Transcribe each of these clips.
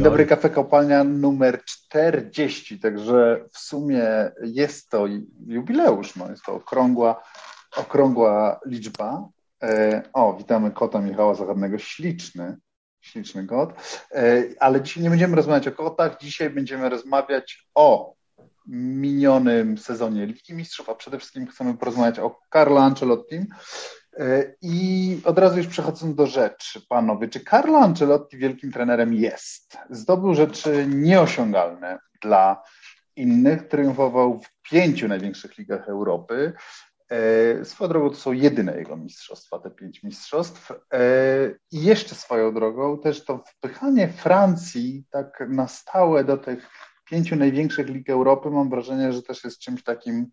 Dzień dobry, kafe kopalnia numer 40, także w sumie jest to jubileusz, no jest to okrągła, okrągła liczba. E, o, witamy kota Michała Zachodnego, śliczny, śliczny kot, e, ale dzisiaj nie będziemy rozmawiać o kotach, dzisiaj będziemy rozmawiać o minionym sezonie Ligi Mistrzów, a przede wszystkim chcemy porozmawiać o Carlo Ancelottim, I od razu już przechodząc do rzeczy, panowie, czy Carlo Ancelotti wielkim trenerem jest? Zdobył rzeczy nieosiągalne dla innych, triumfował w pięciu największych ligach Europy. E, swoją drogą to są jedyne jego mistrzostwa, te pięć mistrzostw. E, I jeszcze swoją drogą też to wpychanie Francji tak na stałe do tych pięciu największych lig Europy, mam wrażenie, że też jest czymś takim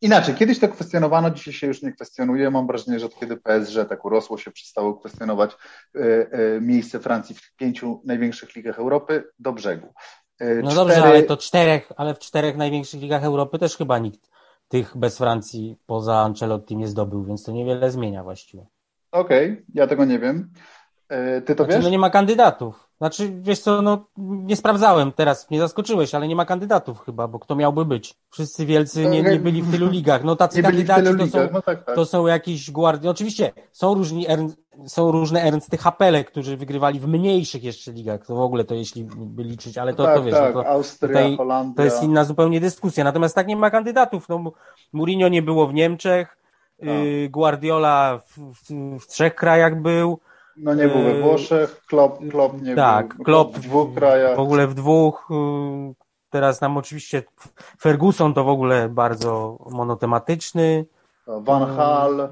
Inaczej, kiedyś to kwestionowano, dzisiaj się już nie kwestionuje. Mam wrażenie, że od kiedy PSG tak urosło się, przestało kwestionować y, y, miejsce Francji w pięciu największych ligach Europy do brzegu. Y, no Cztery... dobrze, ale to czterech, ale w czterech największych ligach Europy też chyba nikt tych bez Francji poza Ancelotti nie zdobył, więc to niewiele zmienia właściwie. Okej, okay, ja tego nie wiem. Ty to znaczy, wiesz? No nie ma kandydatów. Znaczy, wiesz co, no nie sprawdzałem teraz, mnie zaskoczyłeś, ale nie ma kandydatów chyba, bo kto miałby być? Wszyscy wielcy nie, nie byli w tylu ligach. No tacy kandydaci to są, no tak, tak. to są jakiś guardi... Oczywiście są różni są różne Ernsty Hapele, którzy wygrywali w mniejszych jeszcze ligach, to w ogóle to jeśli by liczyć, ale to, tak, to wiesz, tak. no to, Austria, tutaj, Holandia. to jest inna zupełnie dyskusja. Natomiast tak nie ma kandydatów. No, Mourinho nie było w Niemczech, y, Guardiola w, w, w trzech krajach był, no nie był we yy, Włoszech, Klopp, Klopp nie tak, był. Klopp w dwóch krajach. W ogóle w dwóch. Yy, teraz nam oczywiście Ferguson to w ogóle bardzo monotematyczny. Van Hal.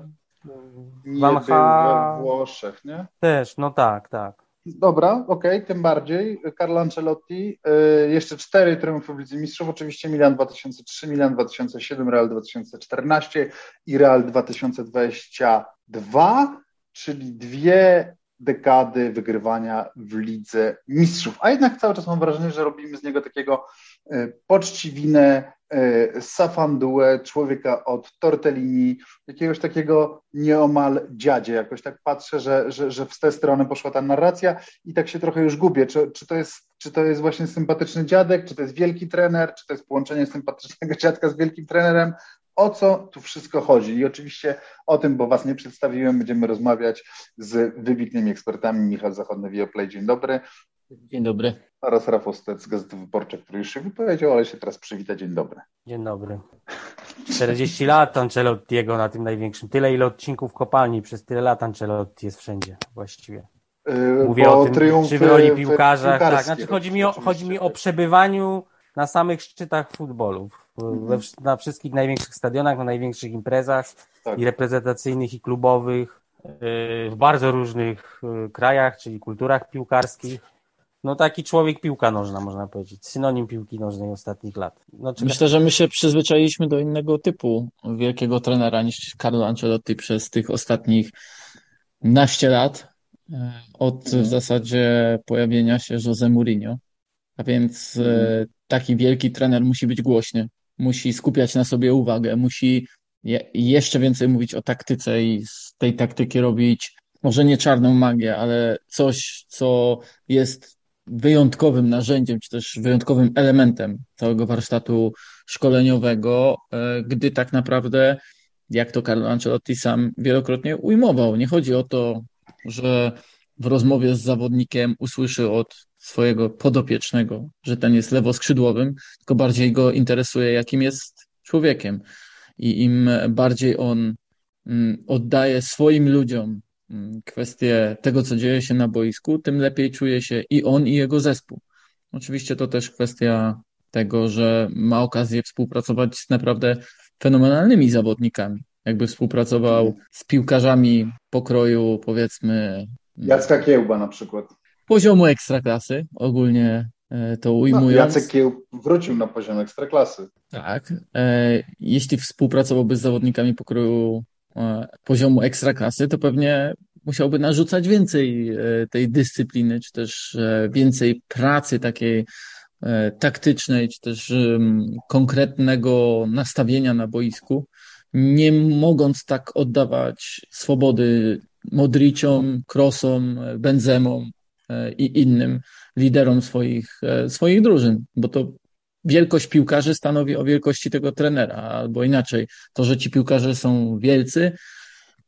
Nie Van we Włoszech, nie? Też, no tak, tak. Dobra, okej, okay, tym bardziej. Carlo Ancelotti, yy, jeszcze cztery triumfy w Lidze Mistrzów, oczywiście Milan 2003, Milan 2007, Real 2014 i Real 2022 czyli dwie dekady wygrywania w Lidze Mistrzów. A jednak cały czas mam wrażenie, że robimy z niego takiego e, poczciwinę, e, safanduę, człowieka od tortellini, jakiegoś takiego nieomal dziadzie. Jakoś tak patrzę, że, że, że w tę stronę poszła ta narracja i tak się trochę już gubię. Czy, czy, to jest, czy to jest właśnie sympatyczny dziadek, czy to jest wielki trener, czy to jest połączenie sympatycznego dziadka z wielkim trenerem? O co tu wszystko chodzi. I oczywiście o tym, bo Was nie przedstawiłem, będziemy rozmawiać z wybitnymi ekspertami. Michał Zachodny, Wioplay, dzień dobry. Dzień dobry. Oraz Rafał Stec z Gazety Wyborczej, który już się wypowiedział, ale się teraz przywita. Dzień dobry. Dzień dobry. 40 lat Ancelottiego na tym największym. Tyle ile odcinków kopalni, przez tyle lat Ancelotti jest wszędzie właściwie. Yy, Mówię o tym, czy w roli piłkarzach. Tak, znaczy chodzi mi, o, chodzi mi o przebywaniu na samych szczytach futbolu, we, na wszystkich największych stadionach, na największych imprezach tak. i reprezentacyjnych, i klubowych, y, w bardzo różnych y, krajach, czyli kulturach piłkarskich. No taki człowiek piłka nożna, można powiedzieć. Synonim piłki nożnej ostatnich lat. No. Myślę, że my się przyzwyczailiśmy do innego typu wielkiego trenera niż Carlo Ancelotti przez tych ostatnich naście lat. E, od w zasadzie pojawienia się Jose Mourinho. A więc e, taki wielki trener musi być głośny, musi skupiać na sobie uwagę, musi je, jeszcze więcej mówić o taktyce i z tej taktyki robić może nie czarną magię, ale coś, co jest wyjątkowym narzędziem, czy też wyjątkowym elementem całego warsztatu szkoleniowego, e, gdy tak naprawdę, jak to Carlo Ancelotti sam wielokrotnie ujmował, nie chodzi o to, że w rozmowie z zawodnikiem usłyszy od swojego podopiecznego, że ten jest lewoskrzydłowym, tylko bardziej go interesuje, jakim jest człowiekiem. I im bardziej on mm, oddaje swoim ludziom mm, kwestię tego, co dzieje się na boisku, tym lepiej czuje się i on, i jego zespół. Oczywiście to też kwestia tego, że ma okazję współpracować z naprawdę fenomenalnymi zawodnikami. Jakby współpracował z piłkarzami pokroju, powiedzmy. Jacka Kiełba na przykład poziomu ekstraklasy, ogólnie e, to ujmując. No, Jacek Kieł wrócił na poziom ekstraklasy. Tak. E, jeśli współpracowałby z zawodnikami pokroju e, poziomu ekstraklasy, to pewnie musiałby narzucać więcej tej dyscypliny, czy też więcej pracy takiej taktycznej, czy też konkretnego nastawienia na boisku, nie mogąc tak oddawać swobody Modriciom, Krosom, Benzemom, i innym liderom swoich, swoich drużyn, bo to wielkość piłkarzy stanowi o wielkości tego trenera, albo inaczej, to, że ci piłkarze są wielcy,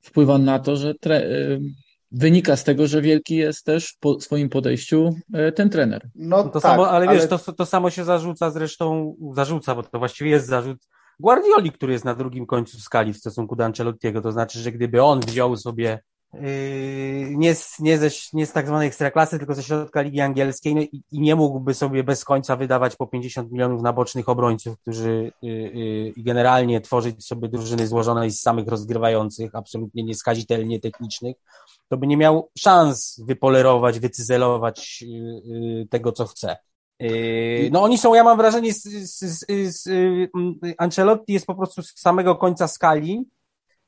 wpływa na to, że tre... wynika z tego, że wielki jest też w swoim podejściu ten trener. No, to tak, samo, ale, ale wiesz, to, to samo się zarzuca zresztą, zarzuca, bo to właściwie jest zarzut Guardioli, który jest na drugim końcu skali w stosunku do Ancelottiego. To znaczy, że gdyby on wziął sobie nie, z, nie, ze, nie z tak zwanej ekstraklasy, tylko ze środka Ligi Angielskiej no i, i, nie mógłby sobie bez końca wydawać po 50 milionów na bocznych obrońców, którzy yy, yy, generalnie tworzyć sobie drużyny złożonej z samych rozgrywających, absolutnie nieskazitelnie technicznych, to by nie miał szans wypolerować, wycyzelować yy, yy, tego, co chce. Yy, no oni są, ja mam wrażenie, z, z, z, y, Ancelotti jest po prostu z samego końca skali.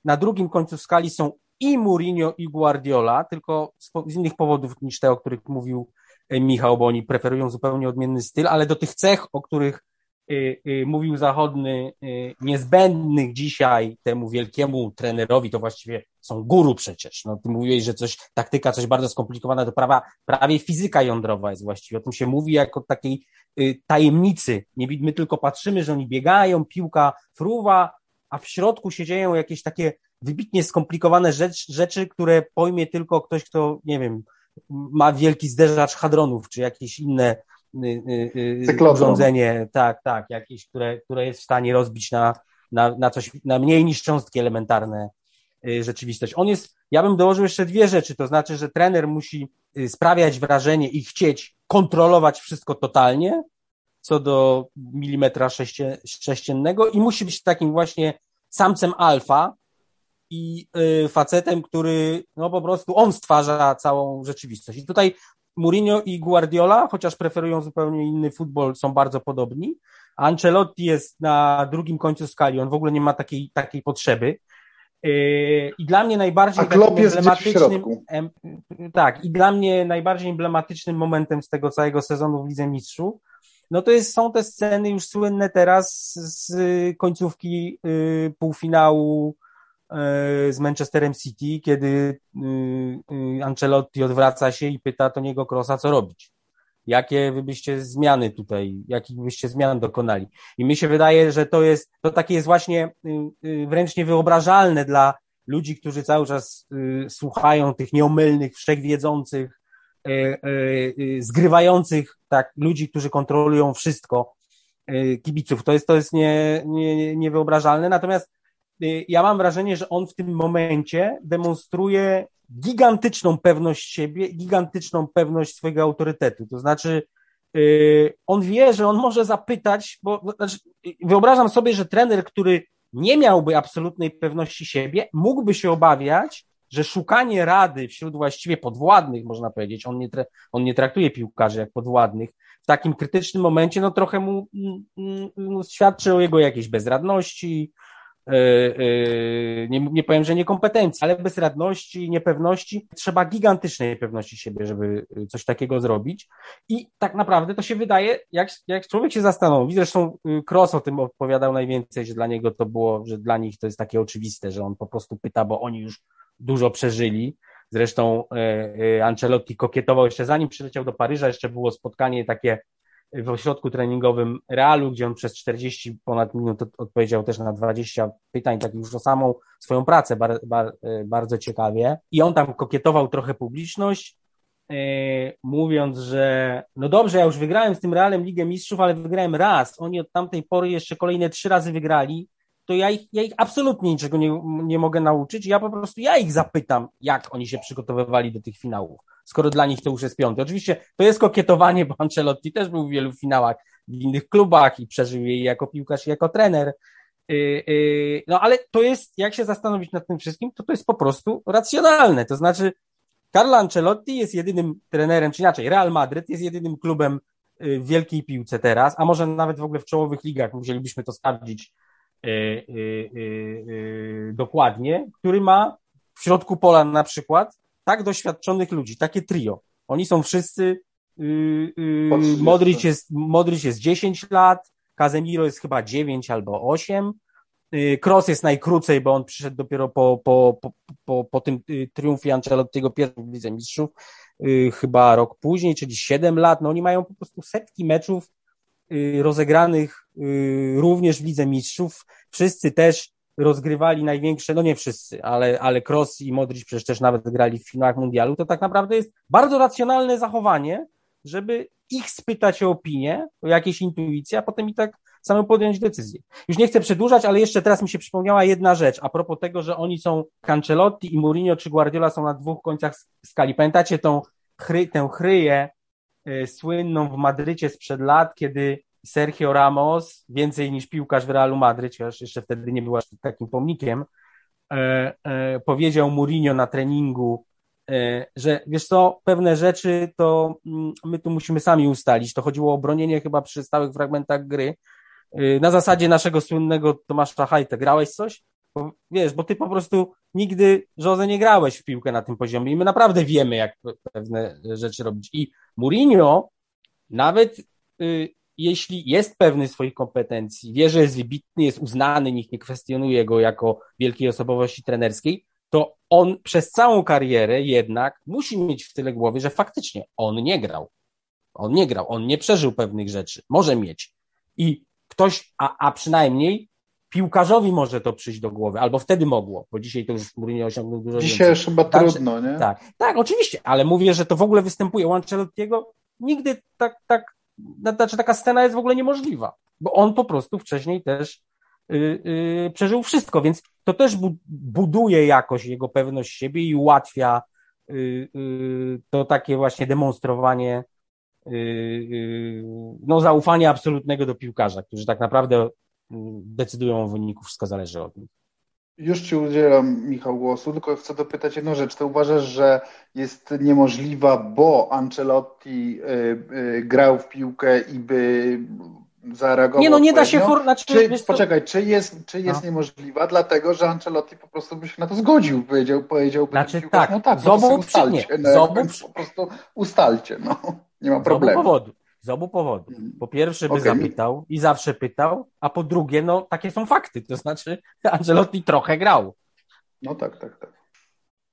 Na drugim końcu skali są i Mourinho, i Guardiola, tylko z, z innych powodów niż te, o których mówił e, Michał, bo oni preferują zupełnie odmienny styl, ale do tych cech, o których y, y, mówił Zachodny, y, niezbędnych dzisiaj temu wielkiemu trenerowi, to właściwie są guru przecież. No, ty mówiłeś, że coś, taktyka, coś bardzo skomplikowane, to prawa, prawie fizyka jądrowa jest właściwie. O tym się mówi jako takiej tajemnicy. Nie my tylko patrzymy, że oni biegają, piłka fruwa, a w środku się dzieją jakieś takie wybitnie skomplikowane rzecz, rzeczy, które pojmie tylko ktoś, kto, nie wiem, ma wielki zderzacz hadronów, czy jakieś inne y, y, y urządzenie, tak, tak, jakieś, które, które jest w stanie rozbić na, na, na coś, na mniej niż cząstki elementarne Y, rzeczywistość. On jest, ja bym dołożył jeszcze dwie rzeczy, to znaczy, że trener musi y, sprawiać wrażenie i chcieć kontrolować wszystko totalnie, co do milimetra sześciennego i musi być takim właśnie samcem alfa i y, facetem, który no po prostu on stwarza całą rzeczywistość. I tutaj Mourinho i Guardiola, chociaż preferują zupełnie inny futbol, są bardzo podobni. Ancelotti jest na drugim końcu skali, on w ogóle nie ma takiej, takiej potrzeby. Yy, I dla mnie najbardziej emblematycznym, tak, i dla mnie najbardziej emblematycznym momentem z tego całego sezonu w Lidze Mistrzów, no to jest, są te sceny już słynne teraz z końcówki y, półfinału y, z Manchesterem City, kiedy y, Ancelotti odwraca się i pyta Toniego Krosa, co robić. Jakie wy byście zmiany tutaj, jakich byście zmian dokonali? I mi się wydaje, że to jest, to takie jest właśnie y, y, wręcz niewyobrażalne dla ludzi, którzy cały czas y, słuchają tych nieomylnych, wszechwiedzących, zgrywających tak ludzi, którzy kontrolują wszystko, kibiców. To jest, to jest nie, nie, niewyobrażalne. Natomiast ja mam wrażenie, że on w tym momencie demonstruje gigantyczną pewność siebie, gigantyczną pewność swojego autorytetu. To znaczy, yy, on wie, że on może zapytać, bo znaczy, wyobrażam sobie, że trener, który nie miałby absolutnej pewności siebie, mógłby się obawiać, że szukanie rady wśród właściwie podwładnych, można powiedzieć, on nie, on nie traktuje piłkarzy jak podwładnych, w takim krytycznym momencie, no trochę mu mm, mm, świadczy o jego jakiejś bezradności, nie, nie powiem, że niekompetencji, ale bezradności, niepewności. Trzeba gigantycznej pewności siebie, żeby coś takiego zrobić. I tak naprawdę to się wydaje, jak, jak człowiek się zastanowi, zresztą Cross o tym opowiadał najwięcej, że dla niego to było, że dla nich to jest takie oczywiste, że on po prostu pyta, bo oni już dużo przeżyli. Zresztą e, Ancelotti kokietował jeszcze zanim przyleciał do Paryża, jeszcze było spotkanie takie w ośrodku treningowym Realu, gdzie on przez 40 ponad minut odpowiedział też na 20 pytań, tak już o samą swoją pracę bar, bar, bardzo ciekawie. I on tam kokietował trochę publiczność, yy, mówiąc, że no dobrze, ja już wygrałem z tym Realem Ligę Mistrzów, ale wygrałem raz. Oni od tamtej pory jeszcze kolejne trzy razy wygrali to ja ich, ja ich absolutnie niczego nie, nie mogę nauczyć. Ja po prostu, ja ich zapytam, jak oni się przygotowywali do tych finałów, skoro dla nich to już jest piąty. Oczywiście to jest kokietowanie, bo Ancelotti też był w wielu finałach w innych klubach i przeżył je jako piłkarz i jako trener. Yy, yy, no ale to jest, jak się zastanowić nad tym wszystkim, to to jest po prostu racjonalne. To znaczy, Carlo Ancelotti jest jedynym trenerem, czy inaczej, Real Madryt jest jedynym klubem yy, w wielkiej piłce teraz, a może nawet w ogóle w czołowych ligach, musielibyśmy to sprawdzić Y, y, y, dokładnie, który ma w środku pola na przykład tak doświadczonych ludzi, takie trio. Oni są wszyscy, Modric jest, Modric jest 10 lat, Casemiro jest chyba 9 albo 8, Cross jest najkrócej, bo on przyszedł dopiero po, po, po, po, po tym triumfie Ancelottiego pierwszym Lidze Mistrzów. chyba rok później, czyli 7 lat, no oni mają po prostu setki meczów rozegranych również w Lidze Mistrzów. Wszyscy też rozgrywali największe, no nie wszyscy, ale, ale Cross i Modric przecież też nawet grali w finałach mundialu, to tak naprawdę jest bardzo racjonalne zachowanie, żeby ich spytać o opinię, o jakieś intuicje, a potem i tak samemu podjąć decyzję. Już nie chcę przedłużać, ale jeszcze teraz mi się przypomniała jedna rzecz, a propos tego, że oni są Cancelotti i Mourinho czy Guardiola są na dwóch końcach skali. Pamiętacie tą, chry, tę chryję y, słynną w Madrycie sprzed lat, kiedy Sergio Ramos, więcej niż piłkarz w Realu Madryt, chociaż jeszcze wtedy nie był aż takim pomnikiem, e, e, powiedział Mourinho na treningu, e, że wiesz co, pewne rzeczy to mm, my tu musimy sami ustalić. To chodziło o bronienie chyba przy stałych fragmentach gry. E, na zasadzie naszego słynnego Tomasza Hajta. Grałeś coś? Bo, wiesz, bo ty po prostu nigdy, Jose, nie grałeś w piłkę na tym poziomie i my naprawdę wiemy, jak pewne rzeczy robić. I Mourinho nawet y, jeśli jest pewny swoich kompetencji, wie, że jest wybitny, jest uznany, nikt nie kwestionuje go jako wielkiej osobowości trenerskiej, to on przez całą karierę jednak musi mieć w tyle głowy, że faktycznie on nie grał. On nie grał, on nie przeżył pewnych rzeczy. Może mieć. I ktoś, a, a przynajmniej piłkarzowi może to przyjść do głowy, albo wtedy mogło, bo dzisiaj to już Mourinho osiągnął dużo Dzisiaj więcej. chyba tak, trudno, nie? Tak, tak, oczywiście, ale mówię, że to w ogóle występuje u Ancelottiego nigdy tak, tak znaczy taka scena jest w ogóle niemożliwa, bo on po prostu wcześniej też yy, yy, przeżył wszystko, więc to też bu buduje jakoś jego pewność siebie i ułatwia yy, to takie właśnie demonstrowanie y, y, no, zaufania absolutnego do piłkarza, którzy tak naprawdę y, decydują o wyniku, wszystko zależy od nich. Już Ci udzielam, Michał, głosu, tylko chcę dopytać jedną rzecz. Ty uważasz, że jest niemożliwa, bo Ancelotti y, y, grał w piłkę i by zareagował Nie, no nie da się... For... Znaczy, czy, poczekaj, czy jest, czy jest no. niemożliwa? Dlatego, że Ancelotti po prostu by się na to zgodził. Powiedział, powiedział znaczy, tak, no tak, z obu ustalcie. No. Po prostu ustalcie, no. Nie ma problemu. Z obu powodów. Z obu powodów. Mm. Po pierwsze by okay. zapytał i zawsze pytał, a po drugie, no takie są fakty, to znaczy Angelotti trochę grał. No tak, tak, tak.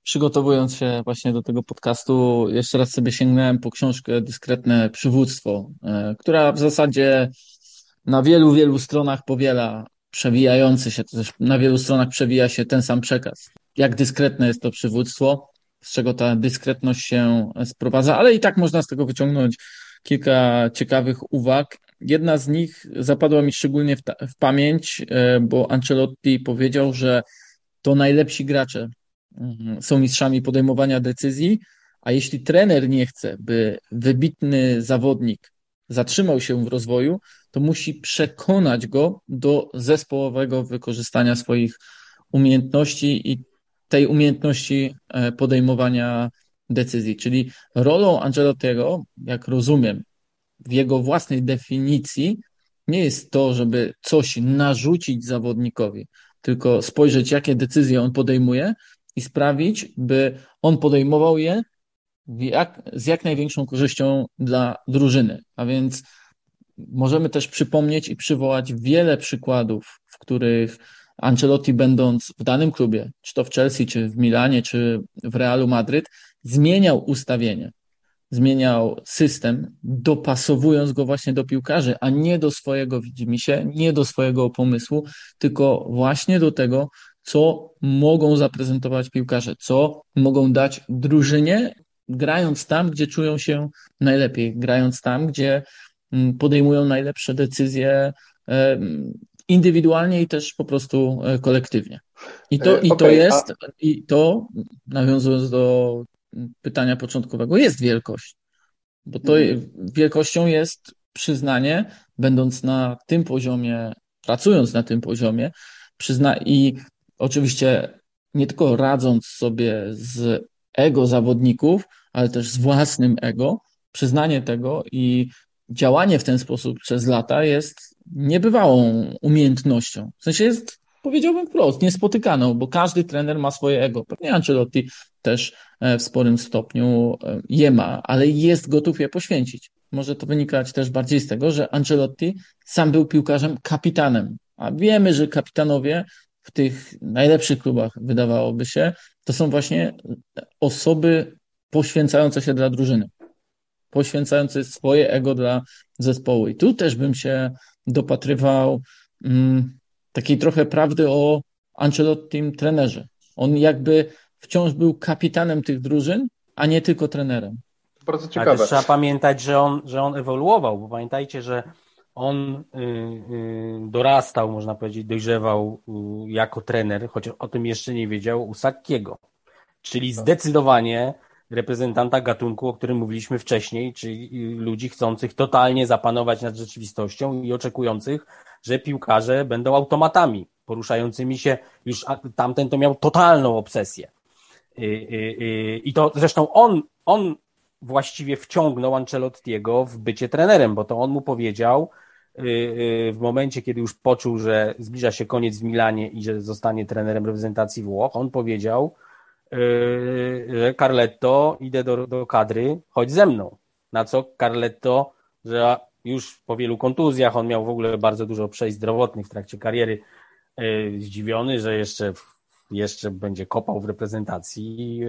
Przygotowując się właśnie do tego podcastu, jeszcze raz sobie sięgnąłem po książkę Dyskretne Przywództwo, e, która w zasadzie na wielu, wielu stronach powiela przewijający się, to też na wielu stronach przewija się ten sam przekaz. Jak dyskretne jest to przywództwo, z czego ta dyskretność się sprowadza, ale i tak można z tego wyciągnąć kilka ciekawych uwag. Jedna z nich zapadła mi szczególnie w, w pamięć, e, bo Ancelotti powiedział, że to najlepsi gracze mhm, są mistrzami podejmowania decyzji, a jeśli trener nie chce, by wybitny zawodnik zatrzymał się w rozwoju, to musi przekonać go do zespołowego wykorzystania swoich umiejętności i tej umiejętności e, podejmowania decyzji. Czyli rolą Ancelottiego, jak rozumiem, w jego własnej definicji nie jest to, żeby coś narzucić zawodnikowi, tylko spojrzeć, jakie decyzje on podejmuje i sprawić, by on podejmował je jak, z jak największą korzyścią dla drużyny. A więc możemy też przypomnieć i przywołać wiele przykładów, w których Ancelotti, będąc w danym klubie, czy to w Chelsea, czy w Milanie, czy w Realu Madryt, zmieniał ustawienie, zmieniał system, dopasowując go właśnie do piłkarzy, a nie do swojego widzimisię, nie do swojego pomysłu, tylko właśnie do tego, co mogą zaprezentować piłkarze, co mogą dać drużynie, grając tam, gdzie czują się najlepiej, grając tam, gdzie mm, podejmują najlepsze decyzje indywidualnie i też po prostu e, kolektywnie. I to, i to okay, jest, a... i to, nawiązując do pytania początkowego, jest wielkość. Bo to mhm. wielkością jest przyznanie, będąc na tym poziomie, pracując na tym poziomie, przyzna i oczywiście nie tylko radząc sobie z ego zawodników, ale też z własnym ego, przyznanie tego i działanie w ten sposób przez lata jest niebywałą umiejętnością. W sensie jest, powiedziałbym wprost, niespotykaną, bo każdy trener ma swoje ego. Pewnie Ancelotti też e, w sporym stopniu e, je ma, ale jest gotów je poświęcić. Może to wynikać też bardziej z tego, że Ancelotti sam był piłkarzem kapitanem, a wiemy, że kapitanowie w tych najlepszych klubach, wydawałoby się, to są właśnie osoby poświęcające się dla drużyny, poświęcające swoje ego dla zespołu. I tu też bym się dopatrywał mm, takiej trochę prawdy o Ancelottim trenerze. On jakby wciąż był kapitanem tych drużyn, a nie tylko trenerem. Bardzo ciekawe. Ale też trzeba pamiętać, że on, że on ewoluował, bo pamiętajcie, że on y, y, dorastał, można powiedzieć, dojrzewał y, jako trener, choć o tym jeszcze nie wiedział, u Sakiego. Czyli tak. zdecydowanie reprezentanta gatunku, o którym mówiliśmy wcześniej, czyli ludzi chcących totalnie zapanować nad rzeczywistością i oczekujących, że piłkarze będą automatami poruszającymi się, już tamten to miał totalną obsesję. I to zresztą on, on właściwie wciągnął Ancelottiego w bycie trenerem, bo to on mu powiedział, Y, y, w momencie, kiedy już poczuł, że zbliża się koniec w Milanie i że zostanie trenerem reprezentacji Włoch, on powiedział, y, że Carletto, idę do, do kadry, chodź ze mną. Na co Carletto, że już po wielu kontuzjach, on miał w ogóle bardzo dużo przejść zdrowotnych w trakcie kariery, zdziwiony, że jeszcze, jeszcze będzie kopał w reprezentacji,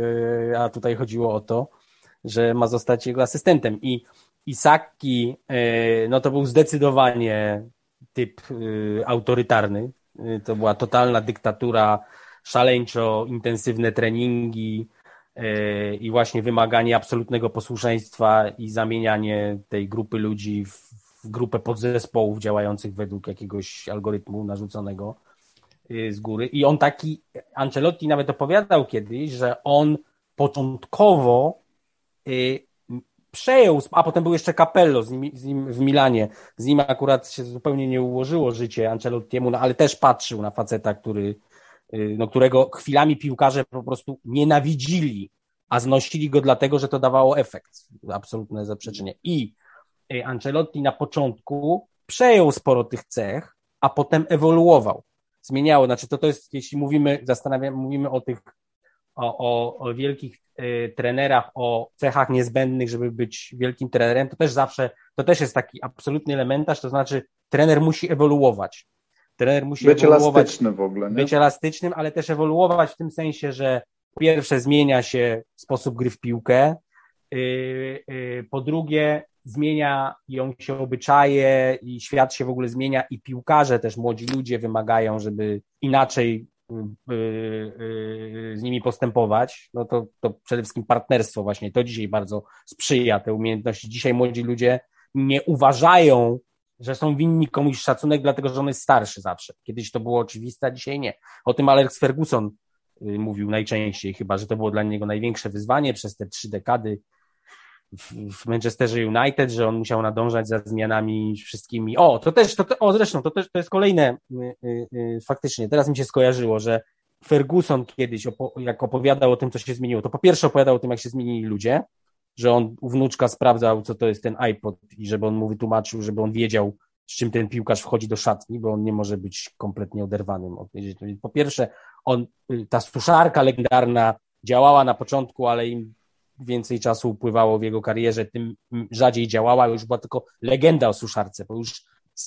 a tutaj chodziło o to, że ma zostać jego asystentem. I Isaki, e, no to był zdecydowanie typ e, autorytarny. E, to była totalna dyktatura, szaleńczo intensywne treningi i właśnie wymaganie absolutnego posłuszeństwa i zamienianie tej grupy ludzi w, grupę podzespołów działających według jakiegoś algorytmu narzuconego z góry. I on taki, Ancelotti nawet opowiadał kiedyś, że on początkowo przejął, a potem był jeszcze Capello z nim, z nim w Milanie. Z nim akurat się zupełnie nie ułożyło życie Ancelottiemu, no ale też patrzył na faceta, który, no, którego chwilami piłkarze po prostu nienawidzili, a znosili go dlatego, że to dawało efekt. Absolutne zaprzeczenie. I y, Ancelotti na początku przejął sporo tych cech, a potem ewoluował. Zmieniało, znaczy to, to jest, jeśli mówimy, zastanawiam, mówimy o tych o, o, o wielkich y, trenerach, o cechach niezbędnych, żeby być wielkim trenerem, to też zawsze, to też jest taki absolutny elementarz, to znaczy trener musi ewoluować. Trener musi być elastyczny w ogóle. Nie? Być elastycznym, ale też ewoluować w tym sensie, że po pierwsze zmienia się sposób gry w piłkę, yy, yy, po drugie zmienia ją się obyczaje i świat się w ogóle zmienia i piłkarze też, młodzi ludzie wymagają, żeby inaczej Y, y, z nimi postępować, no to, to przede wszystkim partnerstwo właśnie, to dzisiaj bardzo sprzyja te umiejętności. Dzisiaj młodzi ludzie nie uważają, że są winni komuś szacunek, dlatego że on jest starszy zawsze. Kiedyś to było oczywiste, a dzisiaj nie. O tym Alex Ferguson y, mówił najczęściej chyba, że to było dla niego największe wyzwanie przez te trzy dekady w Manchesterze United, że on musiał nadążać za zmianami wszystkimi. O, to też, to, o zresztą, to też to jest kolejne y, y, y, faktycznie, teraz mi się skojarzyło, że Ferguson kiedyś, opo jak opowiadał o tym, co się zmieniło, to po pierwsze opowiadał o tym, jak się zmienili ludzie, że on u wnuczka sprawdzał, co to jest ten iPod i żeby on mu wytłumaczył, żeby on wiedział, z czym ten piłkarz wchodzi do szatni, bo on nie może być kompletnie oderwanym od Po pierwsze, on, ta suszarka legendarna działała na początku, ale im więcej czasu upływało w jego karierze, tym rzadziej działała, już była tylko legenda o suszarce, bo już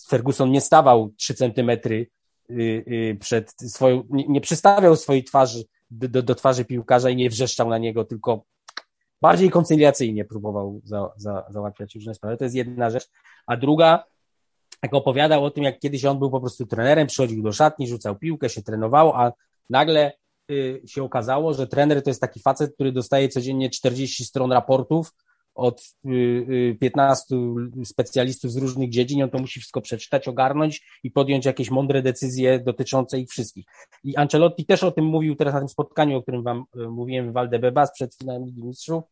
Ferguson nie stawał trzy centymetry y, y, przed swoją, nie, nie przystawiał swojej twarzy do, do, do, twarzy piłkarza i nie wrzeszczał na niego, tylko bardziej koncyliacyjnie próbował za, za, załatwiać różne sprawy. To jest jedna rzecz. A druga, jak opowiadał o tym, jak kiedyś on był po prostu trenerem, przychodził do szatni, rzucał piłkę, się trenował, a nagle Y, się okazało, że trener to jest taki facet, który dostaje codziennie 40 stron raportów od 15 y, y, specjalistów z różnych dziedzin, on to musi wszystko przeczytać, ogarnąć i podjąć jakieś mądre decyzje dotyczące ich wszystkich. I Ancelotti też o tym mówił teraz na tym spotkaniu, o którym wam mówiłem w Valdebebas przed finałem Ligi Mistrzów.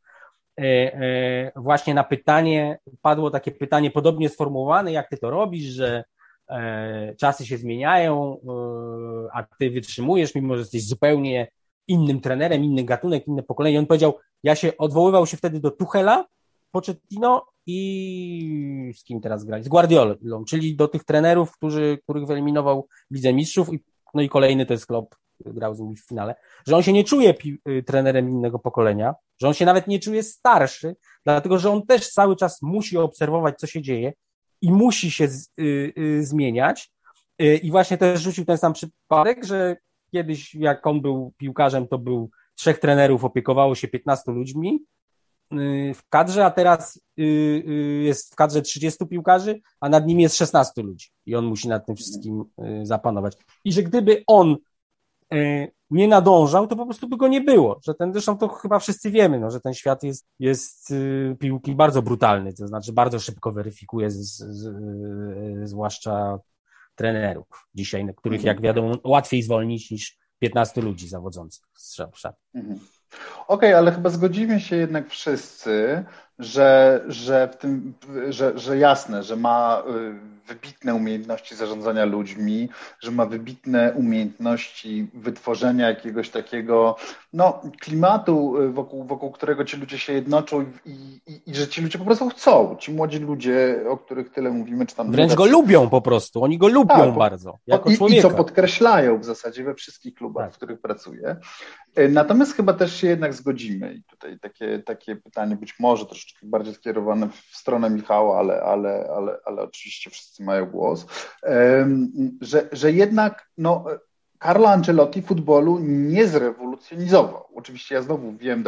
E, e, właśnie na pytanie, padło takie pytanie podobnie sformułowane, jak ty to robisz, że E, czasy się zmieniają, e, a ty wytrzymujesz, mimo że jesteś zupełnie innym trenerem, inny gatunek, inne pokolenie. On powiedział, ja się odwoływał się wtedy do Tuchela, Pochettino i z kim teraz grać? Z Guardiolą, czyli do tych trenerów, którzy, których wyeliminował Lidze Mistrzów i, no i kolejny to jest Klopp, grał z nimi w finale, że on się nie czuje y, trenerem innego pokolenia, że on się nawet nie czuje starszy, dlatego że on też cały czas musi obserwować, co się dzieje i musi się z, y, y, zmieniać. Y, I właśnie też rzucił ten sam przypadek, że kiedyś jak on był piłkarzem, to był trzech trenerów, opiekowało się 15 ludźmi, y, w kadrze, a teraz y, jest w kadrze 30 piłkarzy, a nad nim jest 16 ludzi i on musi nad tym wszystkim zapanować. I że gdyby on nie nadążał, to po prostu by go nie było. Że ten, zresztą to chyba wszyscy wiemy, no, że ten świat jest, jest piłki bardzo brutalny, to znaczy bardzo szybko weryfikuje, z, z, zwłaszcza trenerów dzisiaj, których jak wiadomo łatwiej zwolnić niż 15 ludzi zawodzących strzał w mhm. Okej, okay, ale chyba zgodzimy się jednak wszyscy, że, że, w tym, że, że jasne, że ma y, wybitne umiejętności zarządzania ludźmi, że ma wybitne umiejętności wytworzenia jakiegoś takiego no, klimatu, y, wokół, wokół którego ci ludzie się jednoczą i, i, i, że ci ludzie po prostu chcą. Ci młodzi ludzie, o których tyle mówimy, czy tam. Wręcz go lubią po prostu, oni go lubią tak, bardzo. Jako i, I co podkreślają w zasadzie we wszystkich klubach, tak. w których pracuje. Y, natomiast chyba też się jednak zgodzimy i tutaj takie, takie pytanie być może troszeczkę bardziej skierowane w stronę Michała, ale, ale, ale, ale oczywiście wszyscy mają głos, że, że jednak no, Carlo Ancelotti futbolu nie zrewolucjonizował. Oczywiście ja znowu wiem,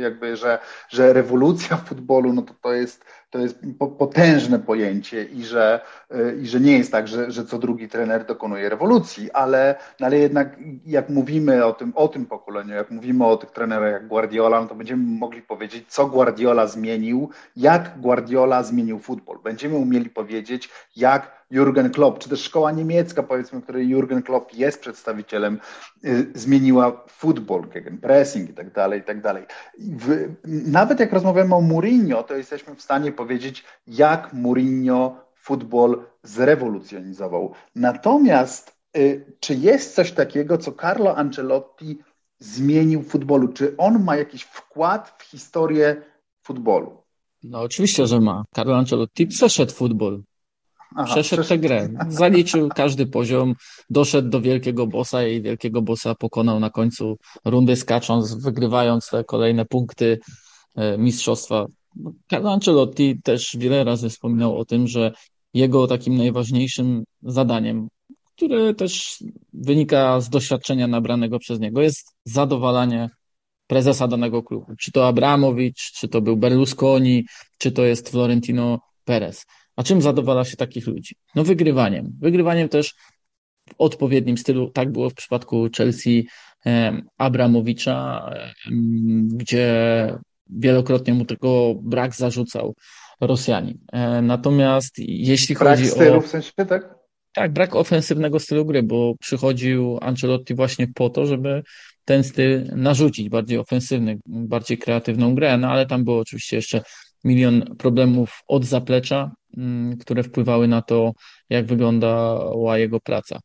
jakby, że, że rewolucja w futbolu no to, to jest to jest potężne pojęcie i że, y, i że nie jest tak, że, że co drugi trener dokonuje rewolucji, ale, no ale jednak jak mówimy o tym, o tym pokoleniu, jak mówimy o tych trenerach jak Guardiola, no to będziemy mogli powiedzieć, co Guardiola zmienił, jak Guardiola zmienił futbol. Będziemy umieli powiedzieć, jak Jurgen Klopp, czy też szkoła niemiecka, powiedzmy, której Jurgen Klopp jest przedstawicielem, y, zmieniła futbol, pressing i tak dalej, i tak dalej. Nawet jak rozmawiamy o Mourinho, to jesteśmy w stanie powiedzieć, jak Mourinho futbol zrewolucjonizował. Natomiast y, czy jest coś takiego, co Carlo Ancelotti zmienił w futbolu? Czy on ma jakiś wkład w historię futbolu? No oczywiście, że ma. Carlo Ancelotti przeszedł futbol. Aha, przeszedł tę grę. Zaliczył każdy poziom, doszedł do wielkiego bossa i wielkiego bossa pokonał na końcu rundy skacząc, wygrywając te kolejne punkty e, mistrzostwa. Carlo Ancelotti też wiele razy wspominał o tym, że jego takim najważniejszym zadaniem, które też wynika z doświadczenia nabranego przez niego, jest zadowalanie prezesa danego klubu. Czy to Abramowicz, czy to był Berlusconi, czy to jest Florentino Perez. A czym zadowala się takich ludzi? No wygrywaniem. Wygrywaniem też w odpowiednim stylu. Tak było w przypadku Chelsea Abramowicza, gdzie wielokrotnie mu tego brak zarzucał Rosjanin. E, natomiast jeśli brak chodzi stylu, o... w sensie, tak? Tak, brak ofensywnego stylu gry, bo przychodził Ancelotti właśnie po to, żeby ten styl narzucić, bardziej ofensywny, bardziej kreatywną grę, no ale tam było oczywiście jeszcze milion problemów od zaplecza, które wpływały na to, jak wyglądała jego praca.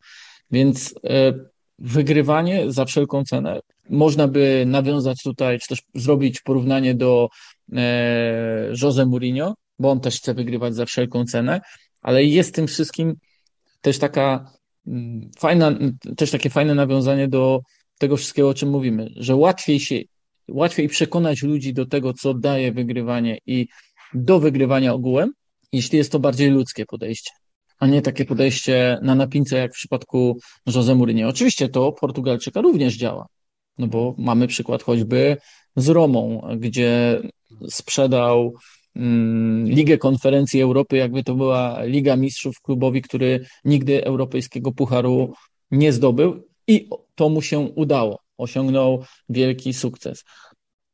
Więc e, wygrywanie za wszelką cenę. Można by nawiązać tutaj, czy też zrobić porównanie do e, Jose Mourinho, bo on też chce wygrywać za wszelką cenę, ale jest tym wszystkim też taka mm, fajna, też takie fajne nawiązanie do tego wszystkiego, o czym mówimy, że łatwiej się łatwiej przekonać ludzi do tego, co daje wygrywanie i do wygrywania ogółem, jeśli jest to bardziej ludzkie podejście, a nie takie podejście na napince jak w przypadku Jose Mourinho. Oczywiście to Portugalczyka również działa, no bo mamy przykład choćby z Romą, gdzie sprzedał mm, Ligę Konferencji Europy, jakby to była Liga Mistrzów klubowi, który nigdy europejskiego pucharu nie zdobył i to mu się udało osiągnął wielki sukces.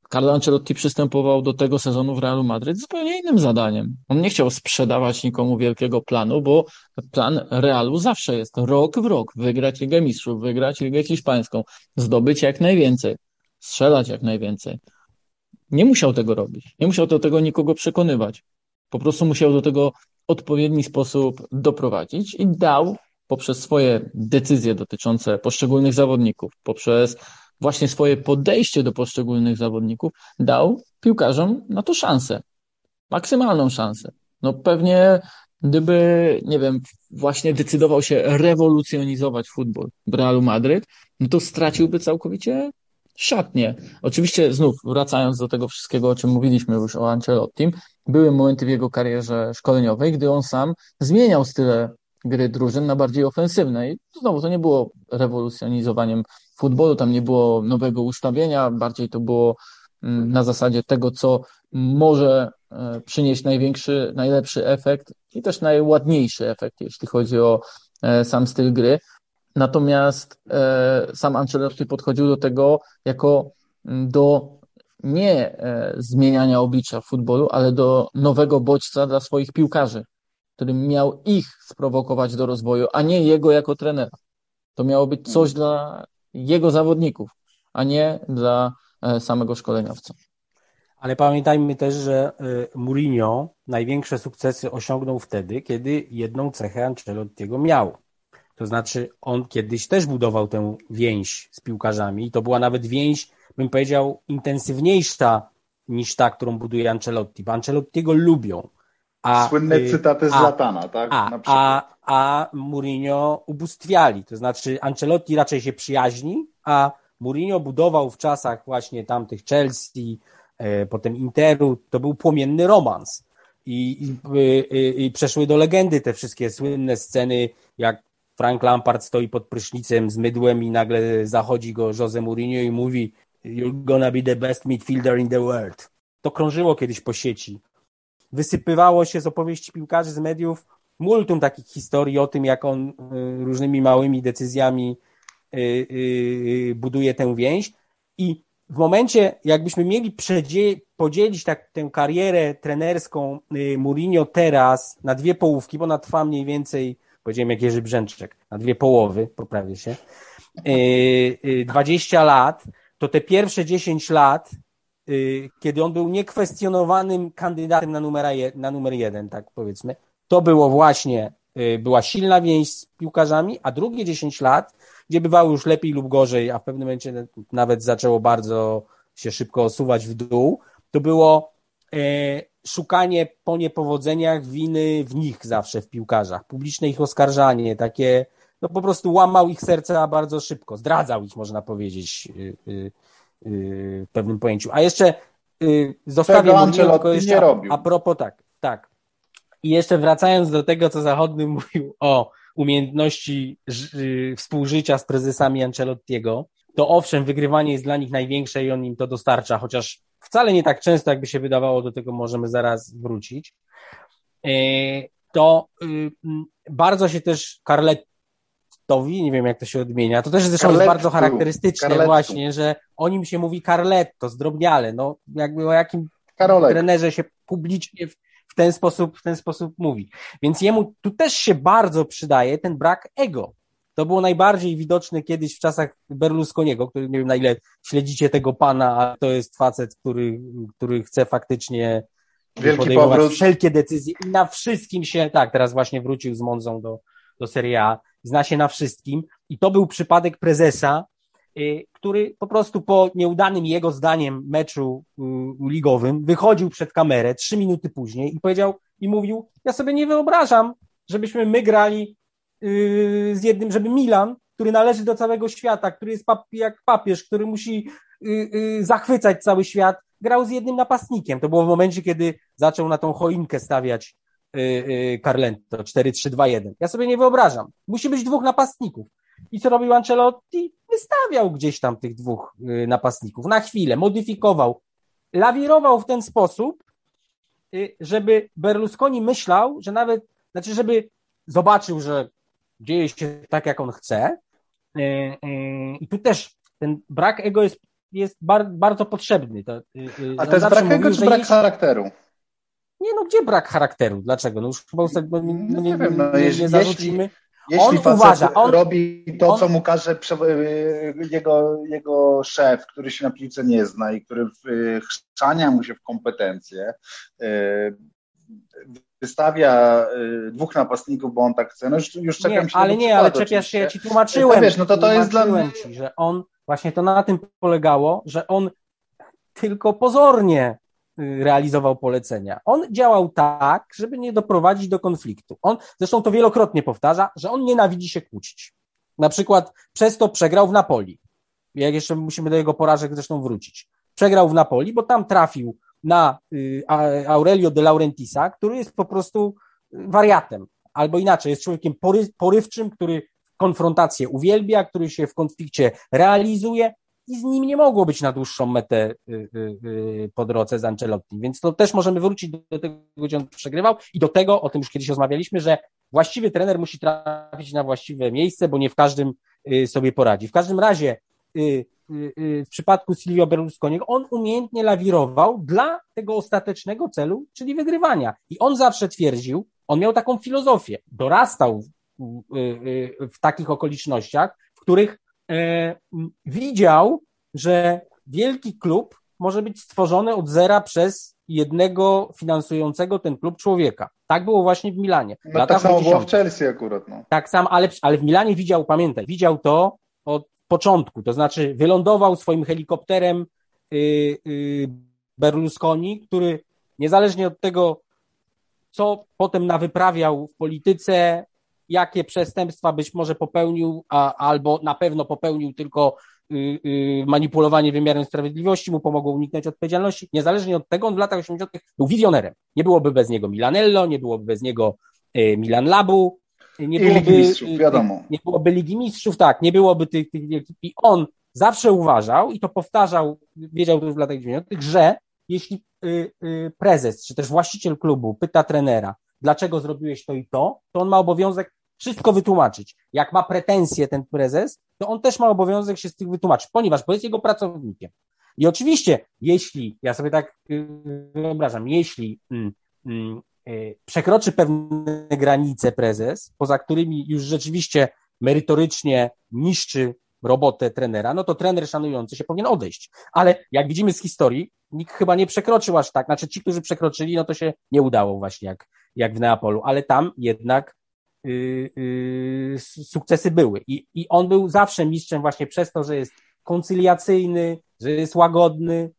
Carlo Ancelotti przystępował do tego sezonu w Realu Madryt zupełnie innym zadaniem. On nie chciał sprzedawać nikomu wielkiego planu, bo plan Realu zawsze jest rok w rok wygrać Ligę Mistrzów, wygrać Ligę Hiszpańską, zdobyć jak najwięcej, strzelać jak najwięcej. Nie musiał tego robić. Nie musiał do tego nikogo przekonywać. Po prostu musiał do tego odpowiedni sposób doprowadzić i dał poprzez swoje decyzje dotyczące poszczególnych zawodników, poprzez właśnie swoje podejście do poszczególnych zawodników, dał piłkarzom na to szansę. Maksymalną szansę. No pewnie gdyby, nie wiem, właśnie decydował się rewolucjonizować futbol Realu Madryt, no to straciłby całkowicie szatnie. Oczywiście znów wracając do tego wszystkiego, o czym mówiliśmy już o Ancelottim, były momenty w jego karierze szkoleniowej, gdy on sam zmieniał style gry drużyn na bardziej ofensywne. I znowu to nie było rewolucjonizowaniem futbolu, tam nie było nowego ustawienia, bardziej to było mm, na zasadzie tego, co może e, przynieść największy, najlepszy efekt i też najładniejszy efekt, jeśli chodzi o e, sam styl gry. Natomiast e, sam Ancelotti podchodził do tego jako mm, do nie zmieniania oblicza futbolu, ale do nowego bodźca dla swoich piłkarzy, który miał ich sprowokować do rozwoju, a nie jego jako trenera. To miało być coś dla jego zawodników, a nie dla samego szkoleniowca. Ale pamiętajmy też, że y, Mourinho największe sukcesy osiągnął wtedy, kiedy jedną cechę Ancelottiego miał. To znaczy, on kiedyś też budował tę więź z piłkarzami i to była nawet więź, bym powiedział, intensywniejsza niż ta, którą buduje Ancelotti, bo Ancelottiego lubią. A, Słynne y, cytaty z a, Latana, tak? A, a, a Mourinho ubóstwiali, to znaczy Ancelotti raczej się przyjaźni, a Mourinho budował w czasach właśnie tamtych Chelsea, E, potem Interu, to był płomienny romans. I, i, i, przeszły do legendy te wszystkie słynne sceny, jak Frank Lampard stoi pod prysznicem z mydłem i nagle zachodzi go Jose Mourinho i mówi You're gonna be the best midfielder in the world. To krążyło kiedyś po sieci. Wysypywało się z opowieści piłkarzy, z mediów multum takich historii o tym, jak on y, różnymi małymi decyzjami y, y, buduje tę więź. I w momencie, jakbyśmy mieli podzielić tak tę karierę trenerską Mourinho teraz na dwie połówki, bo ona trwa mniej więcej, powiedziałem jak Jerzy Brzęczek, na dwie połowy, poprawię się, 20 y, y, lat, to te pierwsze 10 lat, kiedy on był niekwestionowanym kandydatem na, numera je, na numer jeden, tak powiedzmy, to było właśnie, była silna więź z piłkarzami, a drugie 10 lat gdzie bywało już lepiej lub gorzej, a w pewnym momencie nawet zaczęło bardzo się szybko osuwać w dół, to było e, szukanie po niepowodzeniach winy w nich zawsze w piłkarzach, publiczne ich oskarżanie, takie, no po prostu łamał ich serca bardzo szybko, zdradzał ich, można powiedzieć, y, y, y, w pewnym pojęciu. A jeszcze zostawię Mourinho, tylko jeszcze a, a propos, tak, tak. I jeszcze wracając do tego, co Zachodny mówił o umiejętności y, współżycia z prezesami Ancelottiego, to owszem, wygrywanie jest dla nich największe i on im to dostarcza, chociaż wcale nie tak często, jakby się wydawało, do tego możemy zaraz wrócić. To y, bardzo się też Carlettowi, nie wiem jak to się odmienia, to też zresztą jest bardzo charakterystyczne Carlettu. właśnie, że o nim się mówi Carletto, zdrobniale, no jakby o jakim Karolek. trenerze się publicznie ten sposób, w ten sposób mówi. Więc jemu tu też się bardzo przydaje ten brak ego. To było najbardziej widoczne kiedyś w czasach Berlusconiego, który nie wiem na ile śledzicie tego pana, a to jest facet, który, który chce faktycznie Wielki podejmować powrót. wszelkie decyzje i na wszystkim się, tak, teraz właśnie wrócił z Monzą do, do Serie A, zna się na wszystkim i to był przypadek prezesa, Y, który po prostu po nieudanym jego zdaniem meczu y, ligowym wychodził przed kamerę trzy minuty później i powiedział i mówił, ja sobie nie wyobrażam, żebyśmy my grali y, z jednym, żeby Milan, który należy do całego świata, który jest jak papież, który musi zachwycać cały świat, grał z jednym napastnikiem. To było w momencie, kiedy zaczął na tą choinkę stawiać Carlento 4-3-2-1. Ja sobie nie wyobrażam. Musi być dwóch napastników. I co robił Ancelotti? Wystawiał gdzieś tam tych dwóch y, napastników na chwilę, modyfikował, lawirował w ten sposób, y, żeby Berlusconi myślał, że nawet, znaczy, żeby zobaczył, że dzieje się tak, jak on chce. Y, I tu też ten brak ego jest, jest bardzo potrzebny. A to jest brak ego czy brak charakteru? Nie, no gdzie brak charakteru? Dlaczego? No już chyba no, nie, nie, nie, wiem, no, nie, nie zarzucimy. Jeśli on uważa, on robi to, on... co mu każe jego, jego szef, który się na piłce nie zna i który chrzania mu się w kompetencje, y, wystawia y, dwóch napastników, bo on tak chce. No już, już czepiam nie, się Ale nie, ale czepiasz się, ja ci tłumaczyłem. No wiesz, no to to jest dla mnie... Ci, że on, właśnie to na tym polegało, że on tylko pozornie Y, realizował polecenia. On działał tak, żeby nie doprowadzić do konfliktu. On zresztą to wielokrotnie powtarza, że on nienawidzi się kłócić. Na przykład przez to przegrał w Napoli. Jak jeszcze musimy do jego porażek zresztą wrócić. Przegrał w Napoli, bo tam trafił na y, Aurelio de Laurentisa, który jest po prostu wariatem. Albo inaczej, jest człowiekiem pory, porywczym, który konfrontację uwielbia, który się w konflikcie realizuje i z nim nie mogło być na dłuższą metę y, y, po drodze z Ancelotti, więc to też możemy wrócić do tego, gdzie on przegrywał i do tego, o tym już kiedyś rozmawialiśmy, że właściwy trener musi trafić na właściwe miejsce, bo nie w każdym sobie poradzi. W każdym razie w przypadku Silvio Berlusconiego, on umiejętnie lawirował dla tego ostatecznego celu, czyli wygrywania. I on zawsze twierdził, on miał taką filozofię, dorastał w, w takich okolicznościach, w których widział, że wielki klub może być stworzony od zera przez jednego finansującego ten klub człowieka. Tak było właśnie w Milanie. No tak samo było w Chelsea akurat. No. Tak samo, ale, ale w Milanie widział, pamiętaj, widział to od początku, to znaczy wylądował swoim helikopterem yy, yy, Berlusconi, który niezależnie od tego, co potem nawyprawiał w polityce, jakie przestępstwa być może popełnił, a, albo na pewno popełnił tylko yy, manipulowanie wymiarem sprawiedliwości, mu pomogło uniknąć odpowiedzialności. Niezależnie od tego, on w latach 80. był wizjonerem. Nie byłoby bez niego Milanello, nie byłoby bez niego y, Milan Labu, nie byłoby, Ligi Mistrzów, wiadomo. Nie byłoby Ligi Mistrzów, tak, nie byłoby tych, tych wielkich. I on zawsze uważał, i to powtarzał, wiedział to już w latach 90., że jeśli y, y, prezes, czy też właściciel klubu pyta trenera, dlaczego zrobiłeś to i to, to on ma obowiązek wszystko wytłumaczyć. Jak ma pretensje ten prezes, to on też ma obowiązek się z tych wytłumaczyć, ponieważ bo jest jego pracownikiem. I oczywiście, jeśli, ja sobie tak y, wyobrażam, jeśli mm, mm, E, przekroczy pewne granice prezes, poza którymi już rzeczywiście merytorycznie niszczy robotę trenera, no to trener szanujący się powinien odejść. Ale jak widzimy z historii, nikt chyba nie przekroczył aż tak. Znaczy ci, którzy przekroczyli, no to się nie udało właśnie jak, jak w Neapolu, ale tam jednak sukcesy były. I, I on był zawsze mistrzem właśnie przez to, że jest koncyliacyjny, że jest łagodny,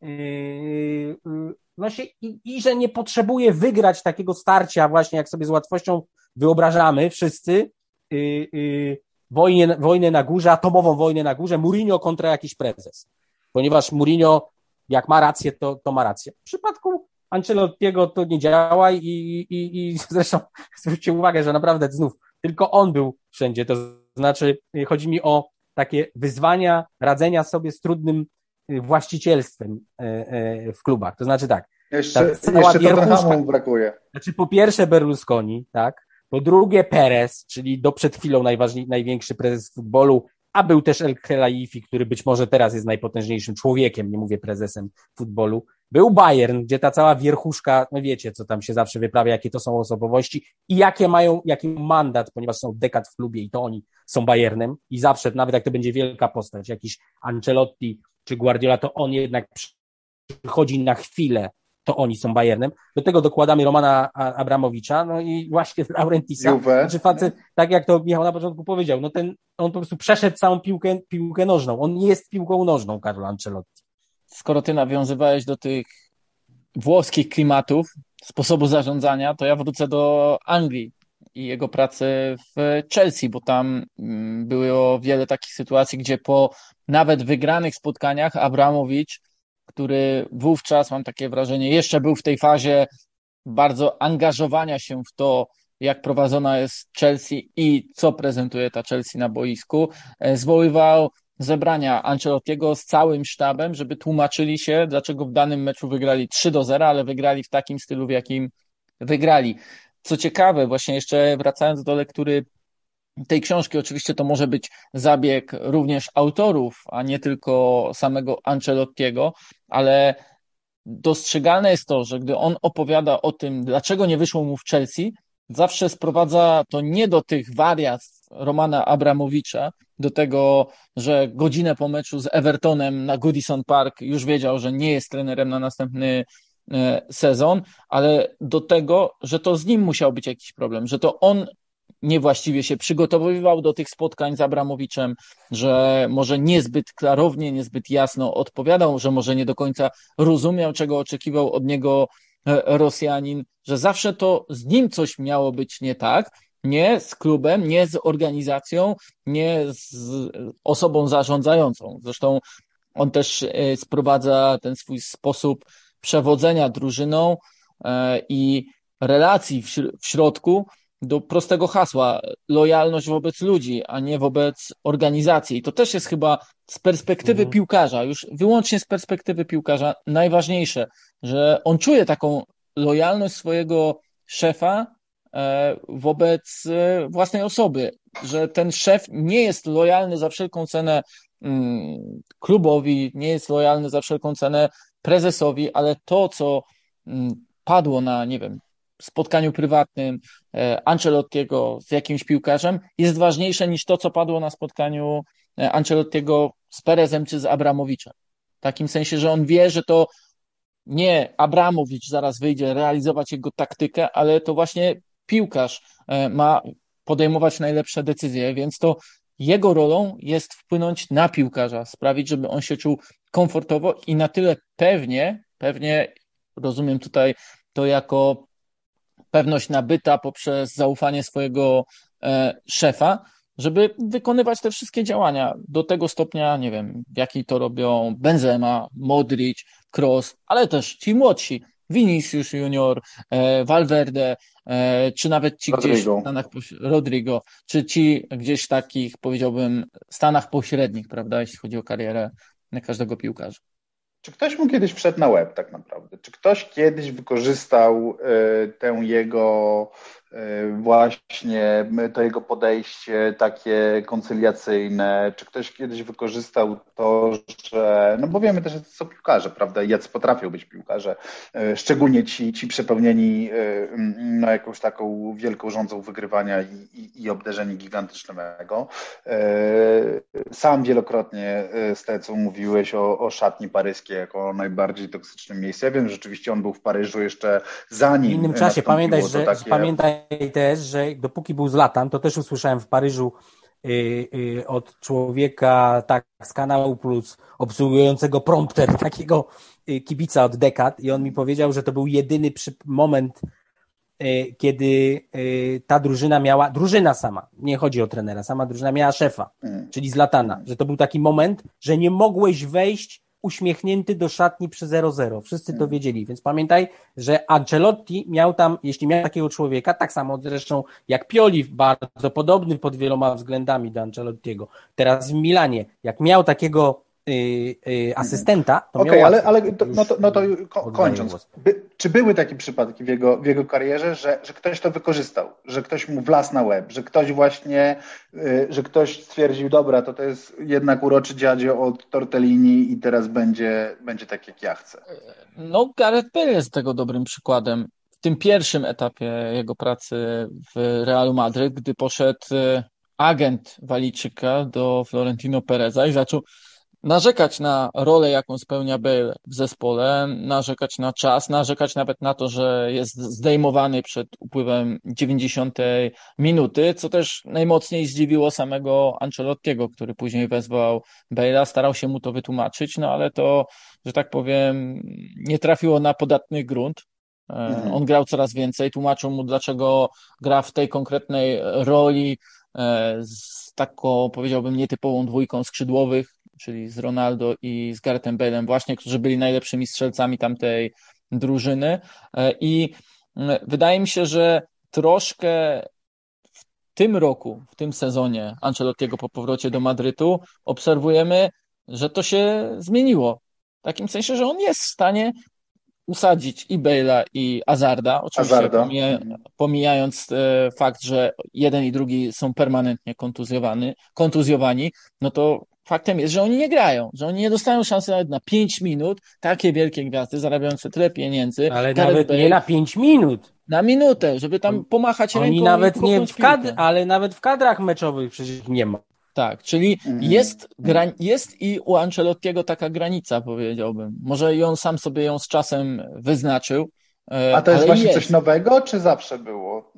yy, no się, i, i że nie potrzebuje wygrać takiego starcia właśnie, jak sobie z łatwością wyobrażamy wszyscy, yy, yy, wojnę, wojnę na górze, atomową wojnę na górze, Mourinho kontra jakiś prezes. Ponieważ Mourinho, jak ma rację, to, to ma rację. W przypadku Ancelottiego to nie działa i, i, i zresztą zwróćcie uwagę, że naprawdę znów tylko on był wszędzie. To znaczy, chodzi mi o takie wyzwania radzenia sobie z trudnym właścicielstwem e, e, w klubach. To znaczy tak. Jeszcze, jeszcze Tottenhamu brakuje. Znaczy po pierwsze Berlusconi, tak? Po drugie Perez, czyli do przed chwilą najważniejszy, największy prezes futbolu, a był też El Khelaifi, który być może teraz jest najpotężniejszym człowiekiem, nie mówię prezesem futbolu. Był Bayern, gdzie ta cała wierchuszka, no wiecie, co tam się zawsze wyprawia, jakie to są osobowości i jakie mają, jaki mandat, ponieważ są dekad w klubie i to oni są Bayernem i zawsze, nawet jak to będzie wielka postać, jakiś Ancelotti, czy Guardiola, to on jednak przychodzi na chwilę, to oni są Bayernem. Do tego dokładamy Romana Abramowicza, no i właśnie Laurentisa. Juve. Znaczy facet, tak jak to Michał na początku powiedział, no ten, on po prostu przeszedł całą piłkę, piłkę nożną. On jest piłką nożną, Carlo Ancelotti. Skoro ty nawiązywałeś do tych włoskich klimatów, sposobu zarządzania, to ja wrócę do Anglii i jego pracy w Chelsea, bo tam mm, było wiele takich sytuacji, gdzie po nawet wygranych spotkaniach Abramowicz, który wówczas, mam takie wrażenie, jeszcze był w tej fazie bardzo angażowania się w to, jak prowadzona jest Chelsea i co prezentuje ta Chelsea na boisku, e, zwoływał zebrania Ancelottiego z całym sztabem, żeby tłumaczyli się, dlaczego w danym meczu wygrali 3 do 0, ale wygrali w takim stylu, w jakim wygrali. Co ciekawe, właśnie jeszcze wracając do lektury tej książki, oczywiście to może być zabieg również autorów, a nie tylko samego Ancelottiego, ale dostrzegalne jest to, że gdy on opowiada o tym, dlaczego nie wyszło mu w Chelsea, zawsze sprowadza to nie do tych wariactw Romana Abramowicza, do tego, że godzinę po meczu z Evertonem na Goodison Park już wiedział, że nie jest trenerem na następny e, sezon, ale do tego, że to z nim musiał być jakiś problem, że to on niewłaściwie się przygotowywał do tych spotkań z Abramowiczem, że może niezbyt klarownie, niezbyt jasno odpowiadał, że może nie do końca rozumiał, czego oczekiwał od niego e, Rosjanin, że zawsze to z nim coś miało być nie tak, nie z klubem, nie z organizacją, nie z osobą zarządzającą. Zresztą on też e, sprowadza ten swój sposób przewodzenia drużyną e, i relacji w środku do prostego hasła lojalność wobec ludzi, a nie wobec organizacji. I to też jest chyba z perspektywy mhm. piłkarza, już wyłącznie z perspektywy piłkarza, najważniejsze, że on czuje taką lojalność swojego szefa e, wobec e, własnej osoby, że ten szef nie jest lojalny za wszelką cenę mm, klubowi, nie jest lojalny za wszelką cenę prezesowi, ale to, co mm, padło na, nie wiem, spotkaniu prywatnym Ancelottiego z jakimś piłkarzem jest ważniejsze niż to, co padło na spotkaniu Ancelottiego z Perezem czy z Abramowiczem. W takim sensie, że on wie, że to nie Abramowicz zaraz wyjdzie realizować jego taktykę, ale to właśnie piłkarz e, ma podejmować najlepsze decyzje, więc to jego rolą jest wpłynąć na piłkarza, sprawić, żeby on się czuł komfortowo i na tyle pewnie, pewnie rozumiem tutaj to jako pewność nabyta poprzez zaufanie swojego e, szefa, żeby wykonywać te wszystkie działania do tego stopnia, nie wiem, w jaki to robią Benzema, Modric, Kroos, ale też ci młodsi, Vinicius Junior, e, Valverde, e, czy nawet ci Rodrigo. gdzieś w Stanach, Rodrigo, czy ci gdzieś takich, powiedziałbym, Stanach pośrednich, prawda, jeśli chodzi o karierę każdego piłkarza. Czy ktoś mu kiedyś wszedł na web tak naprawdę? Czy ktoś kiedyś wykorzystał y, tę jego właśnie to jego podejście takie koncyliacyjne, czy ktoś kiedyś wykorzystał to, że, no bo wiemy też, że to są piłkarze, prawda, jacy potrafią być piłkarze, e, szczególnie ci, ci przepełnieni e, no, jakąś taką wielką rządzą wygrywania i, i, i obdarzeni gigantycznego. Sam wielokrotnie z tego, co mówiłeś o, o szatni paryskiej jako najbardziej toksycznym miejscu. Ja wiem, że rzeczywiście on był w Paryżu jeszcze zanim. W innym czasie, pamiętaj, że, takie... pamiętaj, też, że dopóki był z Latan, to też usłyszałem w Paryżu yy, yy, od człowieka tak z kanału Plus obsługującego prompter, takiego yy, kibica od dekad i on mi powiedział, że to był jedyny przy, moment, y, kiedy y, ta drużyna miała, drużyna sama, nie chodzi o trenera, sama drużyna miała szefa, mm. czyli z Latana, że to był taki moment, że nie mogłeś wejść uśmiechnięty do szatni przy 0-0. Wszyscy to hmm. wiedzieli, więc pamiętaj, że Ancelotti miał tam, jeśli miał takiego człowieka, tak samo zresztą jak Pioli, bardzo podobny pod wieloma względami do Ancelottiego. Teraz w Milanie, jak miał takiego asystenta, to Okej, okay, ale, ale to, no, to, no to kończąc, by, czy były takie przypadki w jego, w jego karierze, że, że ktoś to wykorzystał, że ktoś mu wlazł na łeb, że ktoś właśnie, y, że ktoś stwierdził, dobra, to to jest jednak uroczy dziadzio od Tortellini i teraz będzie, będzie tak, jak ja chcę. No, Gareth Bale jest tego dobrym przykładem. W tym pierwszym etapie jego pracy w Realu Madryt, gdy poszedł agent Walijczyka do Florentino Pereza i zaczął narzekać na rolę, jaką spełnia Bale w zespole, narzekać na czas, narzekać nawet na to, że jest zdejmowany przed upływem 90 minuty, co też najmocniej zdziwiło samego Ancelottiego, który później wezwał Bale'a, starał się mu to wytłumaczyć, no ale to, że tak powiem, nie trafiło na podatny grunt. E, mhm. On grał coraz więcej, tłumaczył mu, dlaczego gra w tej konkretnej roli e, z taką, powiedziałbym, nietypową dwójką skrzydłowych, czyli z Ronaldo i z Garthem Bale'em właśnie, którzy byli najlepszymi strzelcami tamtej drużyny e, i wydaje mi się, że troszkę w tym roku, w tym sezonie Ancelottiego po powrocie do Madrytu obserwujemy, że to się zmieniło. W takim sensie, że on jest w stanie usadzić i Bale'a i Azarda, oczywiście Azarda. Pomija, pomijając e, fakt, że jeden i drugi są permanentnie kontuzjowani, kontuzjowani, no to faktem jest, że oni nie grają, że oni nie dostają szansy nawet na 5 minut, takie wielkie gwiazdy zarabiające tyle pieniędzy. Ale nawet Bale, nie na 5 minut. Na minutę, żeby tam pomachać oni ręką. nawet nie w kadr, ale nawet w kadrach meczowych przecież nie ma. Tak, czyli mhm. jest, jest i u Ancelottiego taka granica, powiedziałbym. Może i on sam sobie ją z czasem wyznaczył, a to jest właśnie jest. coś nowego, czy zawsze było?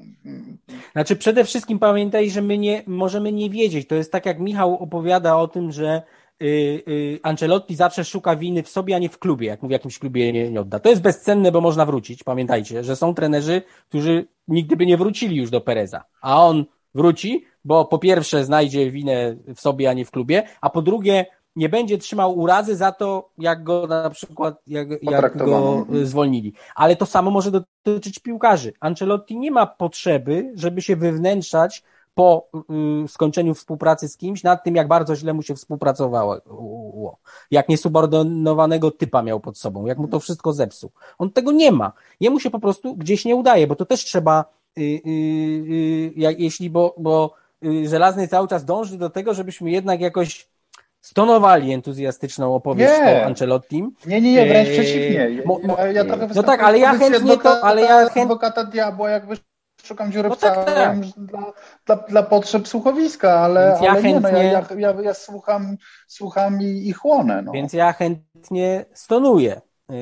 Znaczy, przede wszystkim pamiętaj, że my nie możemy nie wiedzieć. To jest tak, jak Michał opowiada o tym, że y, y, Ancelotti zawsze szuka winy w sobie, a nie w klubie, jak mu w jakimś klubie nie, nie odda. To jest bezcenne, bo można wrócić. Pamiętajcie, że są trenerzy, którzy nigdy by nie wrócili już do Pereza, a on wróci, bo po pierwsze znajdzie winę w sobie, a nie w klubie, a po drugie nie będzie trzymał urazy za to, jak go na przykład, jak, jak go zwolnili. Ale to samo może dotyczyć piłkarzy. Ancelotti nie ma potrzeby, żeby się wywnętrzać po y, skończeniu współpracy z kimś nad tym, jak bardzo źle mu się współpracowało. Jak niesubordynowanego typa miał pod sobą, jak mu to wszystko zepsuł. On tego nie ma. Jemu się po prostu gdzieś nie udaje, bo to też trzeba, y, y, jak, jeśli, bo, bo Żelazny cały czas dąży do tego, żebyśmy jednak jakoś stonowali entuzjastyczną opowieść nie. o Ancelottim. Nie, nie, nie, wręcz przeciwnie. Ja, ja, ja trochę no tak, ale ja chętnie to, ale ja chętnie... adwokata diabła, jakby szukam dziury no w tak, tak. Dla, dla, dla, potrzeb słuchowiska, ale, ja ale chętnie... nie, no, ja, ja, ja, słucham, słucham i, i chłonę. No. Więc ja chętnie stonuję yy,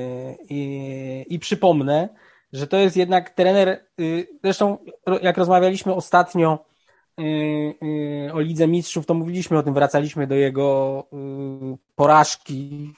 i, i przypomnę, że to jest jednak trener, yy, zresztą jak rozmawialiśmy ostatnio yy, o Lidze Mistrzów, to mówiliśmy o tym, wracaliśmy do jego porażki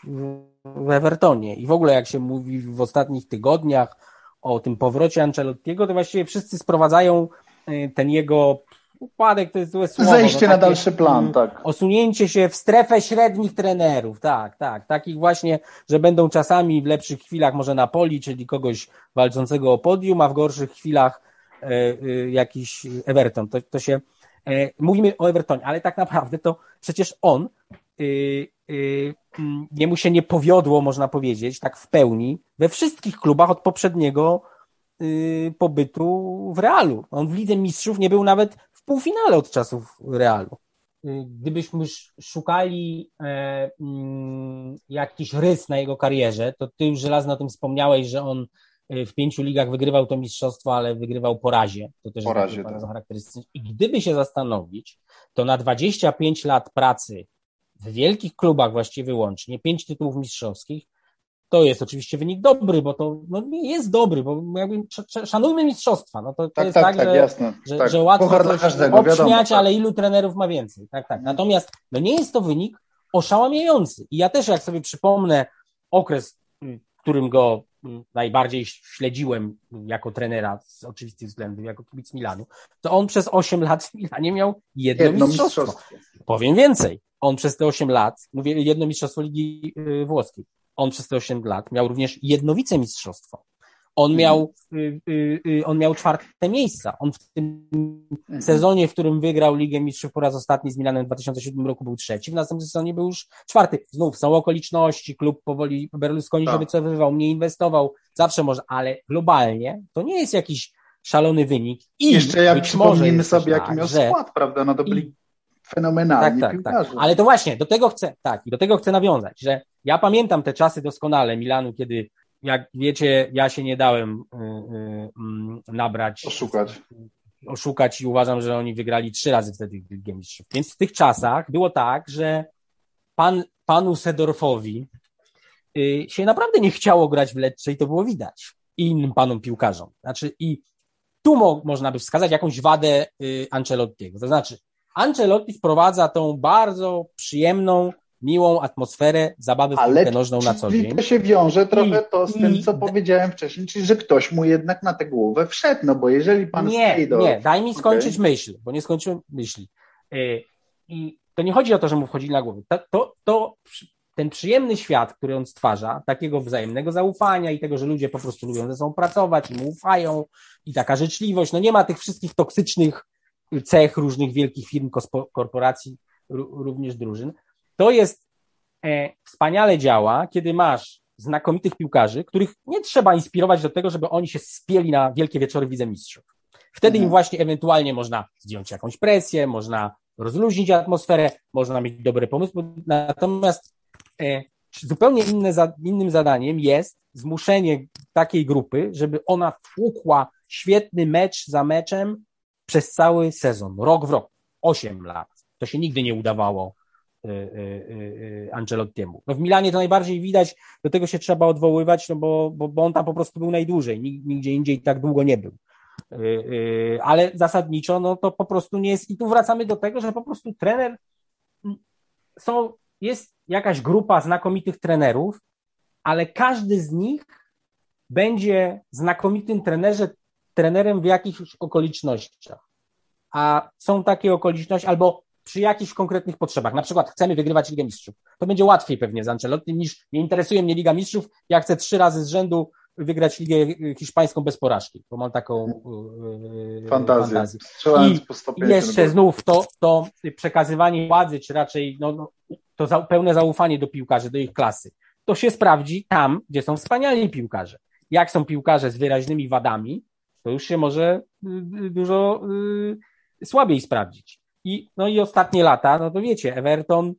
w Evertonie i w ogóle jak się mówi w ostatnich tygodniach, o tym powrocie Ancelottiego, to właściwie wszyscy sprowadzają y, ten jego upadek, to jest złe słowo. Zejście no, na dalszy plan, mm, tak. Osunięcie się w strefę średnich trenerów, tak, tak. Takich właśnie, że będą czasami w lepszych chwilach może na poli, czyli kogoś walczącego o podium, a w gorszych chwilach jakiś Everton. To, to się, e, mówimy o Evertonie, ale tak naprawdę to przecież on jemu się nie powiodło, można powiedzieć, tak w pełni, we wszystkich klubach od poprzedniego pobytu w Realu. On w Lidze Mistrzów nie był nawet w półfinale od czasów Realu. Gdybyśmy szukali e, jakiś rys na jego karierze, to ty już żelazno o tym wspomniałeś, że on w pięciu ligach wygrywał to mistrzostwo, ale wygrywał po razie. To też po jest bardzo tak. charakterystyczne. I gdyby się zastanowić, to na 25 lat pracy w wielkich klubach właściwie wyłącznie, pięć tytułów mistrzowskich, to jest oczywiście wynik dobry, bo to no, jest dobry, bo jakby szanujmy mistrzostwa. No to, to tak, jest tak, tak, tak że, jasne. Że, tak. że łatwo każdego, obśmiać, tak. ale ilu trenerów ma więcej. Tak, tak. Natomiast no nie jest to wynik oszałamiający. I ja też jak sobie przypomnę okres, w którym go najbardziej śledziłem jako trenera z oczywistych względów, jako kibic Milanu, to on przez 8 lat w Milanie miał jedno, jedno mistrzostwo. mistrzostwo. Powiem więcej on przez te 8 lat, mówię jedno mistrzostwo Ligi y, Włoskiej, on przez te 8 lat miał również jedno wicemistrzostwo. On mhm. miał, y, y, on miał czwarte miejsca. On w tym mhm. sezonie, w którym wygrał Ligę Mistrzów po raz ostatni z Milanem w 2007 roku był trzeci, w następnym sezonie był już czwarty. Znów są okoliczności, klub powoli Berlusconi tak. się wycofywał, nie inwestował, zawsze może, ale globalnie to nie jest jakiś szalony wynik. I Jeszcze jak przypomnimy sobie, jaki tak, miał skład, prawda? No to byli fenomenalni tak, tak, tak. Ale to właśnie, do tego chcę, tak, do tego chcę nawiązać, że ja pamiętam te czasy doskonale Milanu, kiedy jak wiecie, ja się nie dałem y, y, y, nabrać. Oszukać. Oszukać i uważam, że oni wygrali trzy razy wtedy Ligę Mistrzów. Więc w tych czasach było tak, że pan, panu Sedorfowi y, się naprawdę nie chciało grać w Lecce i to było widać. I innym panom piłkarzom. Znaczy i tu mo można by wskazać jakąś wadę y, Ancelottiego. To znaczy Ancelotti wprowadza tą bardzo przyjemną, miłą atmosferę zabawy w piłkę nożną na co dzień. to się wiąże trochę I, to z tym, co powiedziałem wcześniej, czyli że ktoś mu jednak na tę głowę wszedł, no bo jeżeli pan Nie, nie, daj mi skończyć okay. myśl, bo nie skończyłem myśli. Y, I to nie chodzi o to, że mu wchodzi na głowę. To, to, to ten przyjemny świat, który on stwarza, takiego wzajemnego zaufania i tego, że ludzie po prostu lubią ze sobą pracować i mu ufają i taka życzliwość, no nie ma tych wszystkich toksycznych cech różnych wielkich firm, korporacji, również drużyn. To jest e, wspaniale działa, kiedy masz znakomitych piłkarzy, których nie trzeba inspirować do tego, żeby oni się spieli na wielkie wieczory w Mistrzów. Wtedy mhm. im właśnie ewentualnie można zdjąć jakąś presję, można rozluźnić atmosferę, można mieć dobre pomysły. Natomiast e, zupełnie inne, innym zadaniem jest zmuszenie takiej grupy, żeby ona tłukła świetny mecz za meczem przez cały sezon, rok w rok, 8 lat. To się nigdy nie udawało Ancelottiemu. No w Milanie to najbardziej widać, do tego się trzeba odwoływać, no bo, bo, bo on tam po prostu był najdłużej, nigdzie indziej tak długo nie był. Ale zasadniczo, no to po prostu nie jest, i tu wracamy do tego, że po prostu trener, są, jest jakaś grupa znakomitych trenerów, ale każdy z nich będzie znakomitym trenerze, trenerem w jakichś okolicznościach. A są takie okoliczności, albo przy jakichś konkretnych potrzebach. Na przykład chcemy wygrywać Ligę Mistrzów. to będzie łatwiej pewnie z Ancelotti niż nie interesuje mnie Liga Mistrzów, ja chcę trzy razy z rzędu wygrać Ligę Hiszpańską bez porażki, bo mam taką yy, fantazję. fantazję. I, I jeszcze znów to, to przekazywanie władzy, czy raczej no, no, to za, pełne zaufanie do piłkarzy, do ich klasy, to się sprawdzi tam, gdzie są wspaniali piłkarze. Jak są piłkarze z wyraźnymi wadami, to już się może y, dużo y, słabiej sprawdzić. I, no i ostatnie lata, no to wiecie, Everton,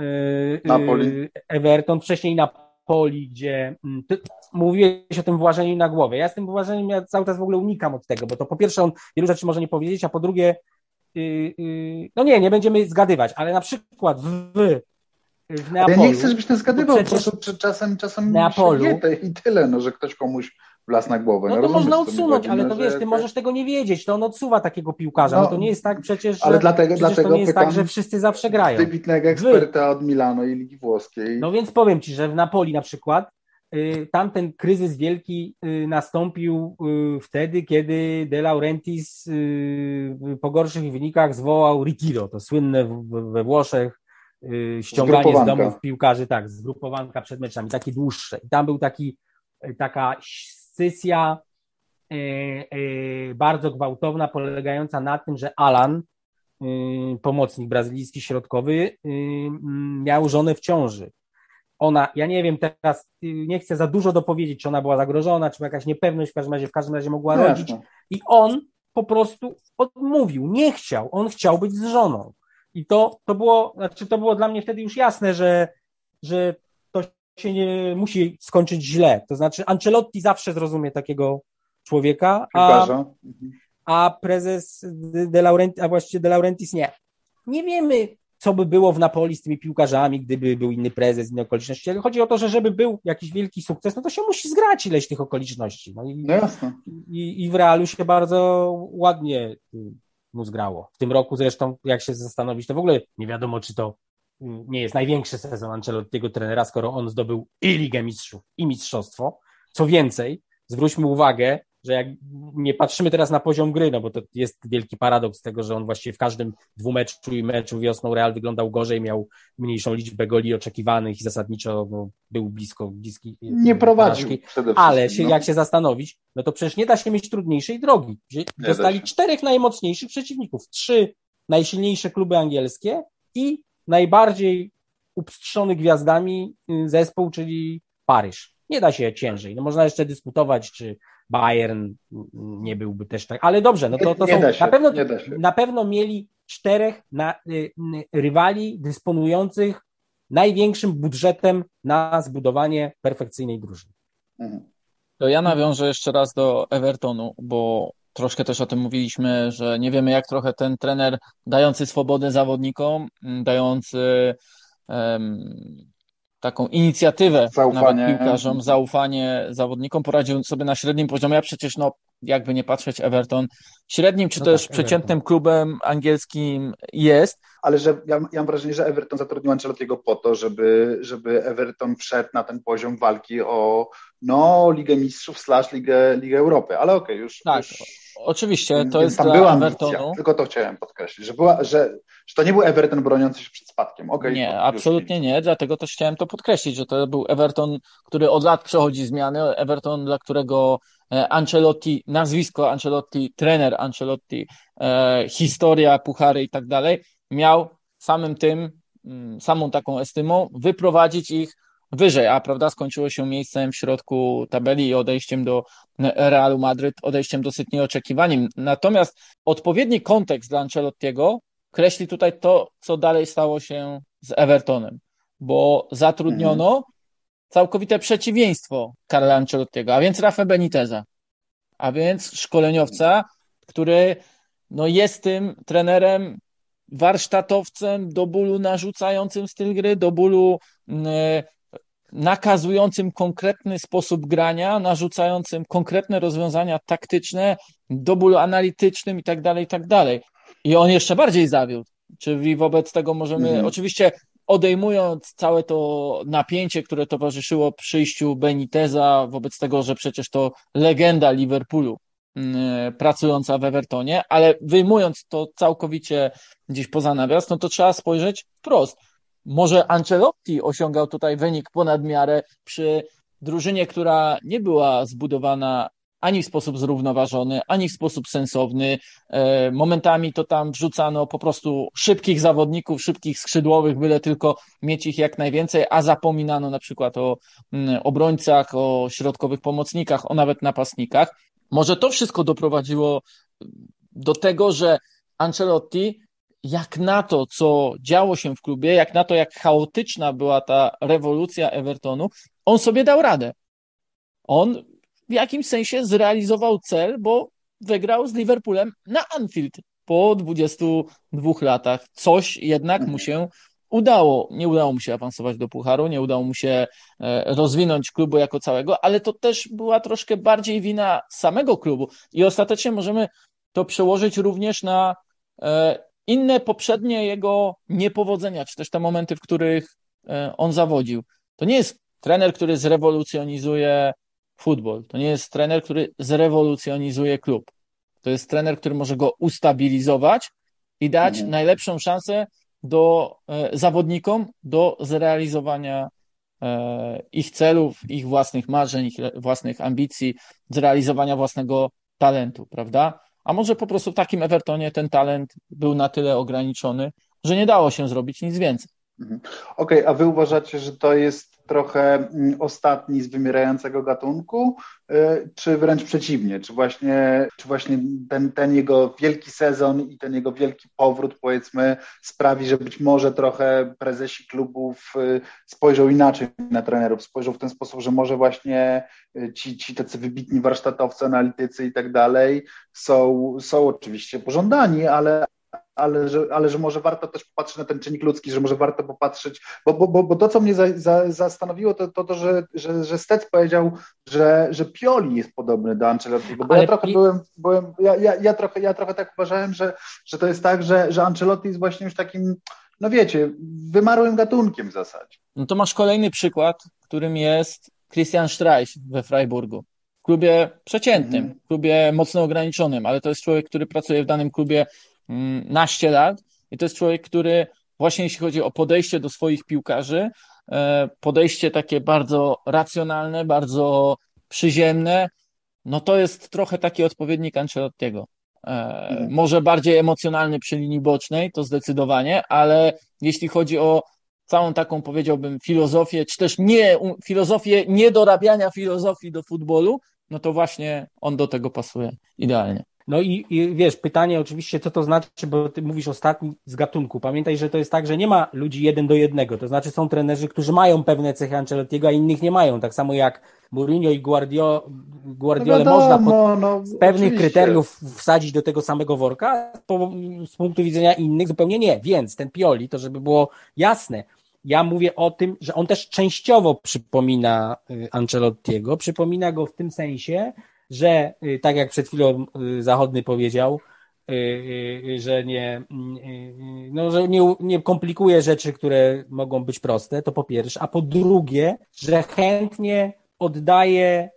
y, Napoli. Everton, wcześniej Napoli, gdzie mm, ty, mówiłeś o tym włażeniu na głowę. Ja z tym włażeniem ja cały czas w ogóle unikam od tego, bo to po pierwsze on wielu rzeczy może nie powiedzieć, a po drugie, no nie, nie będziemy zgadywać, ale na przykład w, w Neapolu. Ja nie chcę, żebyś to zgadywał, po prostu czasem, czasem Neapolu, i tyle, no, że ktoś komuś las na głowę. No, no to można odsunąć, ale to wiesz, ty możesz tego nie wiedzieć, to on odsuwa takiego piłkarza, no, no to nie jest tak przecież, ale dlatego, dlatego to nie jest tak, że wszyscy zawsze grają. Wybitnego eksperta Wy. od Milano i Ligi Włoskiej. No więc powiem Ci, że w Napoli na przykład y, tamten kryzys wielki y, nastąpił y, wtedy, kiedy De Laurentiis po gorszych wynikach zwołał Ritiro, to słynne w, we Włoszech ściąganie z domów piłkarzy, tak, zgrupowanka przed meczami, takie dłuższe. I tam był taki, taka dyskusja e, e, bardzo gwałtowna, polegająca na tym, że Alan, e, pomocnik brazylijski środkowy, miał żonę w ciąży. Ona, ja nie wiem teraz, nie chcę za dużo dopowiedzieć, czy ona była zagrożona, czy jakaś niepewność, w każdym razie, w każdym razie mogła no rodzić. I on po prostu odmówił, nie chciał, on chciał być z żoną. I to, to było, znaczy to było dla mnie wtedy już jasne, że, że się nie musi skończyć źle. To znaczy, Ancelotti zawsze zrozumie takiego człowieka, a, a prezes De Laurentiis, a właściwie De Laurentiis nie. Nie wiemy, co by było w Napoli z tymi piłkarzami, gdyby był inny prezes, inne okoliczności. Ale chodzi o to, że żeby był jakiś wielki sukces, no to się musi zgrać ileś tych okoliczności. No i, no jasne. I, i w Realu się bardzo ładnie mu zgrało. W tym roku zresztą, jak się zastanowić, to w ogóle nie wiadomo, czy to nie jest największy sezon Ancelottiego trenera, skoro on zdobył i Ligę Mistrzów, i Mistrzostwo. Co więcej, zwróćmy uwagę, że jak nie patrzymy teraz na poziom gry, no bo to jest wielki paradoks tego, że on właściwie w każdym dwumeczu i meczu wiosną Real wyglądał gorzej, miał mniejszą liczbę goli oczekiwanych i zasadniczo no, był blisko, bliski. Nie prowadził Ale się, no. jak się zastanowić, no to przecież nie da się mieć trudniejszej drogi. Dostali czterech najmocniejszych przeciwników, trzy najsilniejsze kluby angielskie i najbardziej upstrzony gwiazdami y, zespół, czyli Paryż. Nie da się ciężej. No można jeszcze dyskutować, czy Bayern nie byłby też tak, ale dobrze, no to, to nie, nie są, na, pewno, na pewno mieli czterech na, y, rywali dysponujących największym budżetem na zbudowanie perfekcyjnej drużyny. Mhm. To ja nawiążę jeszcze raz do Evertonu, bo troszkę też o tym mówiliśmy, że nie wiemy, jak trochę ten trener dający swobodę zawodnikom, dający um, taką inicjatywę zaufanie. nawet piłkarzom, zaufanie zawodnikom, poradził sobie na średnim poziomie, a przecież no, jakby nie patrzeć, Everton średnim czy no też tak, przeciętnym Everton. klubem angielskim jest. Ale że ja, ja, mam wrażenie, że Everton zatrudnił Ancelottiego po to, żeby, żeby Everton wszedł na ten poziom walki o no, Ligę Mistrzów slash Ligę, Ligę Europy, ale okej, okay, już, tak. już Oczywiście, to jest tam dla była Evertonu. Ambicja, tylko to chciałem podkreślić, że, była, że, że to nie był Everton broniący się przed spadkiem. Okay, nie, absolutnie nie, dlatego też chciałem to podkreślić, że to był Everton, który od lat przechodzi zmiany, Everton, dla którego e, Ancelotti, nazwisko Ancelotti, trener Ancelotti, e, historia, puchary i tak dalej, miał samym tym, mm, samą taką estymą wyprowadzić ich wyżej, a prawda, skończyło się miejscem w środku tabeli i odejściem do Realu Madryt, odejściem dosyć nieoczekiwanym. Natomiast odpowiedni kontekst dla Ancelottiego kreśli tutaj to, co dalej stało się z Evertonem, bo zatrudniono mhm. całkowite przeciwieństwo Karla Ancelottiego, a więc Rafa Beniteza, a więc szkoleniowca, który no, jest tym trenerem warsztatowcem, do bólu narzucającym styl gry, do bólu nakazującym konkretny sposób grania, narzucającym konkretne rozwiązania taktyczne, do bólu analitycznym i tak dalej, i tak dalej. I on jeszcze bardziej zawiódł. Czyli wobec tego możemy, mhm. oczywiście odejmując całe to napięcie, które towarzyszyło przyjściu Beniteza, wobec tego, że przecież to legenda Liverpoolu yy, pracująca w Evertonie, ale wyjmując to całkowicie gdzieś poza nawias, no to trzeba spojrzeć wprost może Ancelotti osiągał tutaj wynik ponad miarę przy drużynie, która nie była zbudowana ani w sposób zrównoważony, ani w sposób sensowny. E, momentami to tam wrzucano po prostu szybkich zawodników, szybkich skrzydłowych, byle tylko mieć ich jak najwięcej, a zapominano na przykład o mm, obrońcach, o środkowych pomocnikach, o nawet napastnikach. Może to wszystko doprowadziło do tego, że Ancelotti jak na to, co działo się w klubie, jak na to, jak chaotyczna była ta rewolucja Evertonu, on sobie dał radę. On w jakimś sensie zrealizował cel, bo wygrał z Liverpoolem na Anfield po 22 latach. Coś jednak mu się udało. Nie udało mu się awansować do Pucharu, nie udało mu się e, rozwinąć klubu jako całego, ale to też była troszkę bardziej wina samego klubu i ostatecznie możemy to przełożyć również na e, inne poprzednie jego niepowodzenia, czy też te momenty, w których e, on zawodził. To nie jest trener, który zrewolucjonizuje futbol. To nie jest trener, który zrewolucjonizuje klub. To jest trener, który może go ustabilizować i dać mhm. najlepszą szansę do e, zawodnikom do zrealizowania e, ich celów, ich własnych marzeń, ich własnych ambicji, zrealizowania własnego talentu, prawda? A może po prostu w takim Evertonie ten talent był na tyle ograniczony, że nie dało się zrobić nic więcej. Mhm. Okej, okay, a wy uważacie, że to jest trochę mm, ostatni z wymierającego gatunku, y, czy wręcz przeciwnie? Czy właśnie, czy właśnie ten, ten jego wielki sezon i ten jego wielki powrót, powiedzmy, sprawi, że być może trochę prezesi klubów y, spojrzą inaczej na trenerów, spojrzą w ten sposób, że może właśnie y, ci, ci tacy wybitni warsztatowcy, analitycy i tak dalej są, są oczywiście pożądani, ale, ale że, ale że może warto też popatrzeć na ten czynnik ludzki, że może warto popatrzeć, bo, bo, bo, bo to, co mnie za, za, zastanowiło, to, to, to że, że, że Stec powiedział, że, że Pioli jest podobny do Ancelottiego, bo ale ja trochę byłem, byłem ja, ja, ja, trochę, ja trochę tak uważałem, że, że to jest tak, że, że Ancelotti jest właśnie już takim, no wiecie, wymarłym gatunkiem w zasadzie. No to masz kolejny przykład, którym jest Christian Streich we Freiburgu. W klubie przeciętnym, mm. klubie mocno ograniczonym, ale to jest człowiek, który pracuje w danym klubie naście lat i to jest człowiek, który właśnie jeśli chodzi o podejście do swoich piłkarzy, e, podejście takie bardzo racjonalne, bardzo przyziemne, no to jest trochę taki odpowiednik Ancelottiego. E, mhm. Może bardziej emocjonalny przy linii bocznej, to zdecydowanie, ale jeśli chodzi o całą taką, powiedziałbym, filozofię, czy też nie, filozofię niedorabiania filozofii do futbolu, no to właśnie on do tego pasuje idealnie. No i, i, wiesz, pytanie oczywiście, co to znaczy, bo ty mówisz ostatni z gatunku. Pamiętaj, że to jest tak, że nie ma ludzi jeden do jednego. To znaczy są trenerzy, którzy mają pewne cechy Ancelottiego, a innych nie mają. Tak samo jak Mourinho i Guardio, Guardiole no można pod, no, z pewnych oczywiście. kryteriów wsadzić do tego samego worka, po, z punktu widzenia innych zupełnie nie. Więc ten Pioli, to żeby było jasne, ja mówię o tym, że on też częściowo przypomina y, Ancelottiego, przypomina go w tym sensie, że y, tak jak przed chwilą y, Zachodny powiedział, y, że nie, no, że nie, nie komplikuje rzeczy, które mogą być proste, to po pierwsze, a po drugie, że chętnie oddaje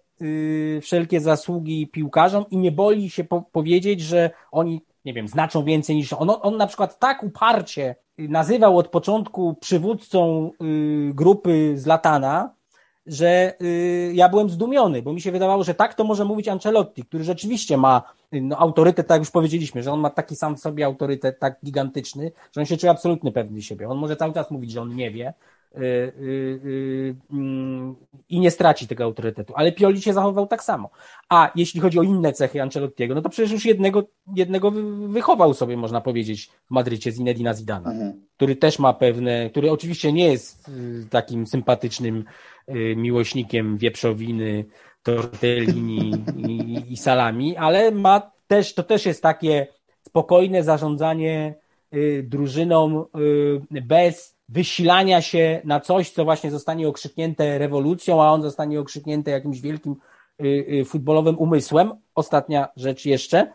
wszelkie zasługi piłkarzom i nie boli się po powiedzieć, że oni, nie wiem, znaczą więcej niż on. On na przykład tak uparcie nazywał od początku przywódcą grupy Zlatana, że y, ja byłem zdumiony, bo mi się wydawało, że tak to może mówić Ancelotti, który rzeczywiście ma y, no, autorytet, tak jak już powiedzieliśmy, że on ma taki sam w sobie autorytet tak gigantyczny, że on się czuje absolutnie pewny siebie. On może cały czas mówić, że on nie wie y, mm, i nie straci tego autorytetu, ale Pioli się zachował tak samo. A jeśli chodzi o inne cechy Ancelottiego, no to przecież już jednego, jednego wychował sobie, można powiedzieć, w Madrycie z Inedina Zidana, mhm. który też ma pewne, który oczywiście nie jest takim sympatycznym miłośnikiem wieprzowiny, tortellini i, i salami, ale ma też, to też jest takie spokojne zarządzanie y, drużyną y, bez wysilania się na coś, co właśnie zostanie okrzyknięte rewolucją, a on zostanie okrzyknięty jakimś wielkim futbolowym umysłem. Ostatnia rzecz jeszcze.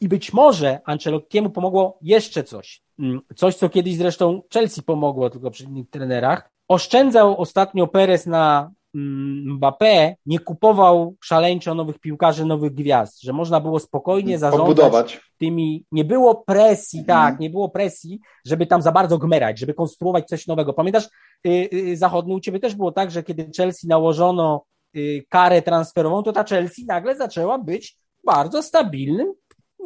I być może Ancelottiemu pomogło jeszcze coś. Mm, coś, co kiedyś zresztą Chelsea pomogło, tylko przy innych trenerach, Oszczędzał ostatnio Perez na mm, Mbappé nie kupował szaleńczo nowych piłkarzy, nowych gwiazd, że można było spokojnie zarządzać Pobudować. tymi, nie było presji, mhm. tak, nie było presji, żeby tam za bardzo gmerać, żeby konstruować coś nowego. Pamiętasz, yy, yy, zachodny u Ciebie też było tak, że kiedy Chelsea nałożono yy, karę transferową, to ta Chelsea nagle zaczęła być bardzo stabilnym,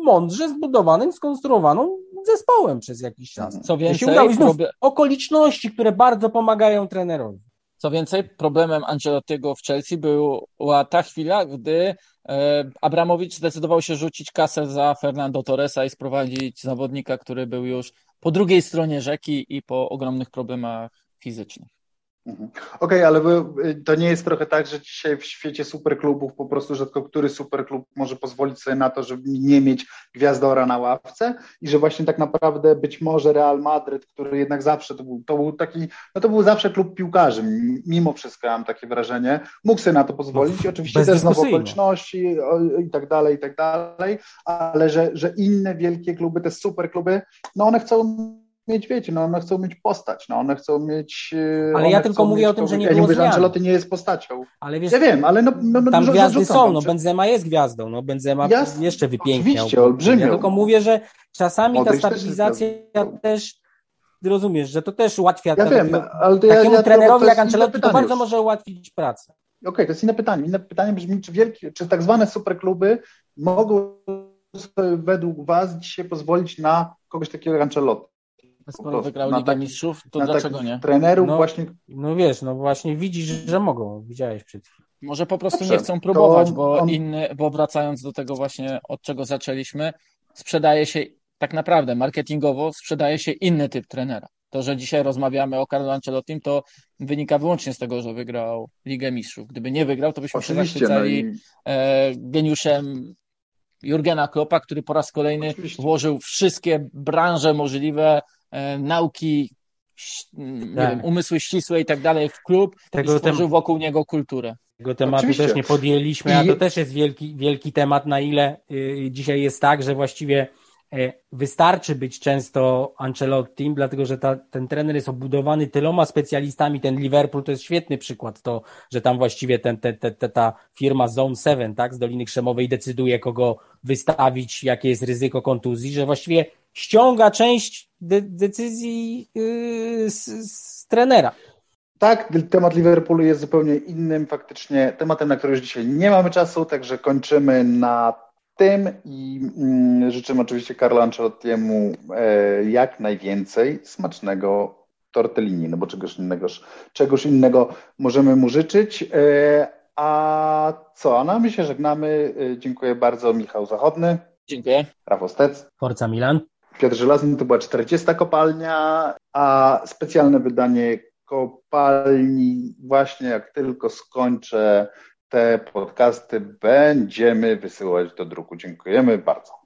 mądrze zbudowanym, skonstruowaną zespołem przez jakiś czas. Co więcej, okoliczności, które bardzo pomagają trenerowi. Co więcej, problemem Ancelottiego w Chelsea była ta chwila, gdy e, Abramowicz zdecydował się rzucić kasę za Fernando Torresa i sprowadzić zawodnika, który był już po drugiej stronie rzeki i po ogromnych problemach fizycznych. Mhm. Okej, okay, ale y, to nie jest trochę tak, że dzisiaj w świecie superklubów po prostu rzadko który superklub może pozwolić sobie na to, żeby nie mieć gwiazdora na ławce? I że właśnie tak naprawdę być może Real Madryt, który jednak zawsze to był, to był taki, no to był zawsze klub piłkarzy, mimo wszystko mam takie wrażenie, mógł sobie na to pozwolić, oczywiście też znowu okoliczności i tak dalej, i tak dalej, ale że, że inne wielkie kluby, te superkluby, no one chcą mieć, wiecie, no one chcą mieć postać, no one chcą mieć... E, ale ja tylko mówię o tym, że nie ja było nie mówię, że Ancelotti nie jest postacią. Ale wiesz, ja wiem, ale no, no, no tam gwiazdy są, no Benzema jest gwiazdą, no Benzema Jasne, jeszcze wypiękniał. Oczywiście, olbrzymią. Ja tylko mówię, że czasami ta stabilizacja też, też rozumiesz, że to też ułatwia ja wiem, ale to takiemu ja, ja, trenerowi jak Ancelotti to bardzo może ułatwić pracę. Okej, okay, to jest inne pytanie. Inne pytanie brzmi, czy wielkie, czy tak zwane superkluby mogą według Was dzisiaj pozwolić na kogoś takiego jak Ancelotti? Skoro wygrał Ligę tak, Mistrzów, to dlaczego nie? Trenerów no, właśnie. No wiesz, no właśnie widzisz, że mogą. Widziałeś przed chwilą. Może po prostu Dobrze, nie chcą próbować, on, bo on... inny, bo wracając do tego właśnie, od czego zaczęliśmy, sprzedaje się tak naprawdę marketingowo sprzedaje się inny typ trenera. To, że dzisiaj rozmawiamy o Carlo Ancelottim, to wynika wyłącznie z tego, że wygrał Ligę Mistrzów. Gdyby nie wygrał, to byśmy Oczywiście, się zachwycali no i... e, geniuszem Jurgena Kloppa, który po raz kolejny Oczywiście. włożył wszystkie branże możliwe nauki, nie tak. wiem, umysły ścisłe i tak dalej w klub Tego i stworzył tem... wokół niego kulturę. Tego tematu Oczywiście. też nie podjęliśmy, I... a to też jest wielki, wielki temat, na ile y, dzisiaj jest tak, że właściwie wystarczy być często Ancelottim, dlatego że ta, ten trener jest obudowany tyloma specjalistami. Ten Liverpool to jest świetny przykład, to, że tam właściwie ten, te, te, te, ta firma Zone 7 tak, z Doliny Krzemowej decyduje, kogo wystawić, jakie jest ryzyko kontuzji, że właściwie ściąga część de decyzji yy, z, z trenera. Tak, temat Liverpoolu jest zupełnie innym faktycznie tematem, na który już dzisiaj nie mamy czasu, także kończymy na tym i mm, życzymy oczywiście Carlo Ancelottiemu e, jak najwięcej smacznego tortellini, no bo czegoś innego, czegoś innego możemy mu życzyć. E, a co? A no my się żegnamy. E, dziękuję bardzo Michał Zachodny. Dziękuję. Rafał Stec. Forza Milan. Piotr Żelazny to była 40 kopalnia, a specjalne wydanie kopalni właśnie jak tylko skończę te podcasty, będziemy wysyłać do druku. Dziękujemy bardzo.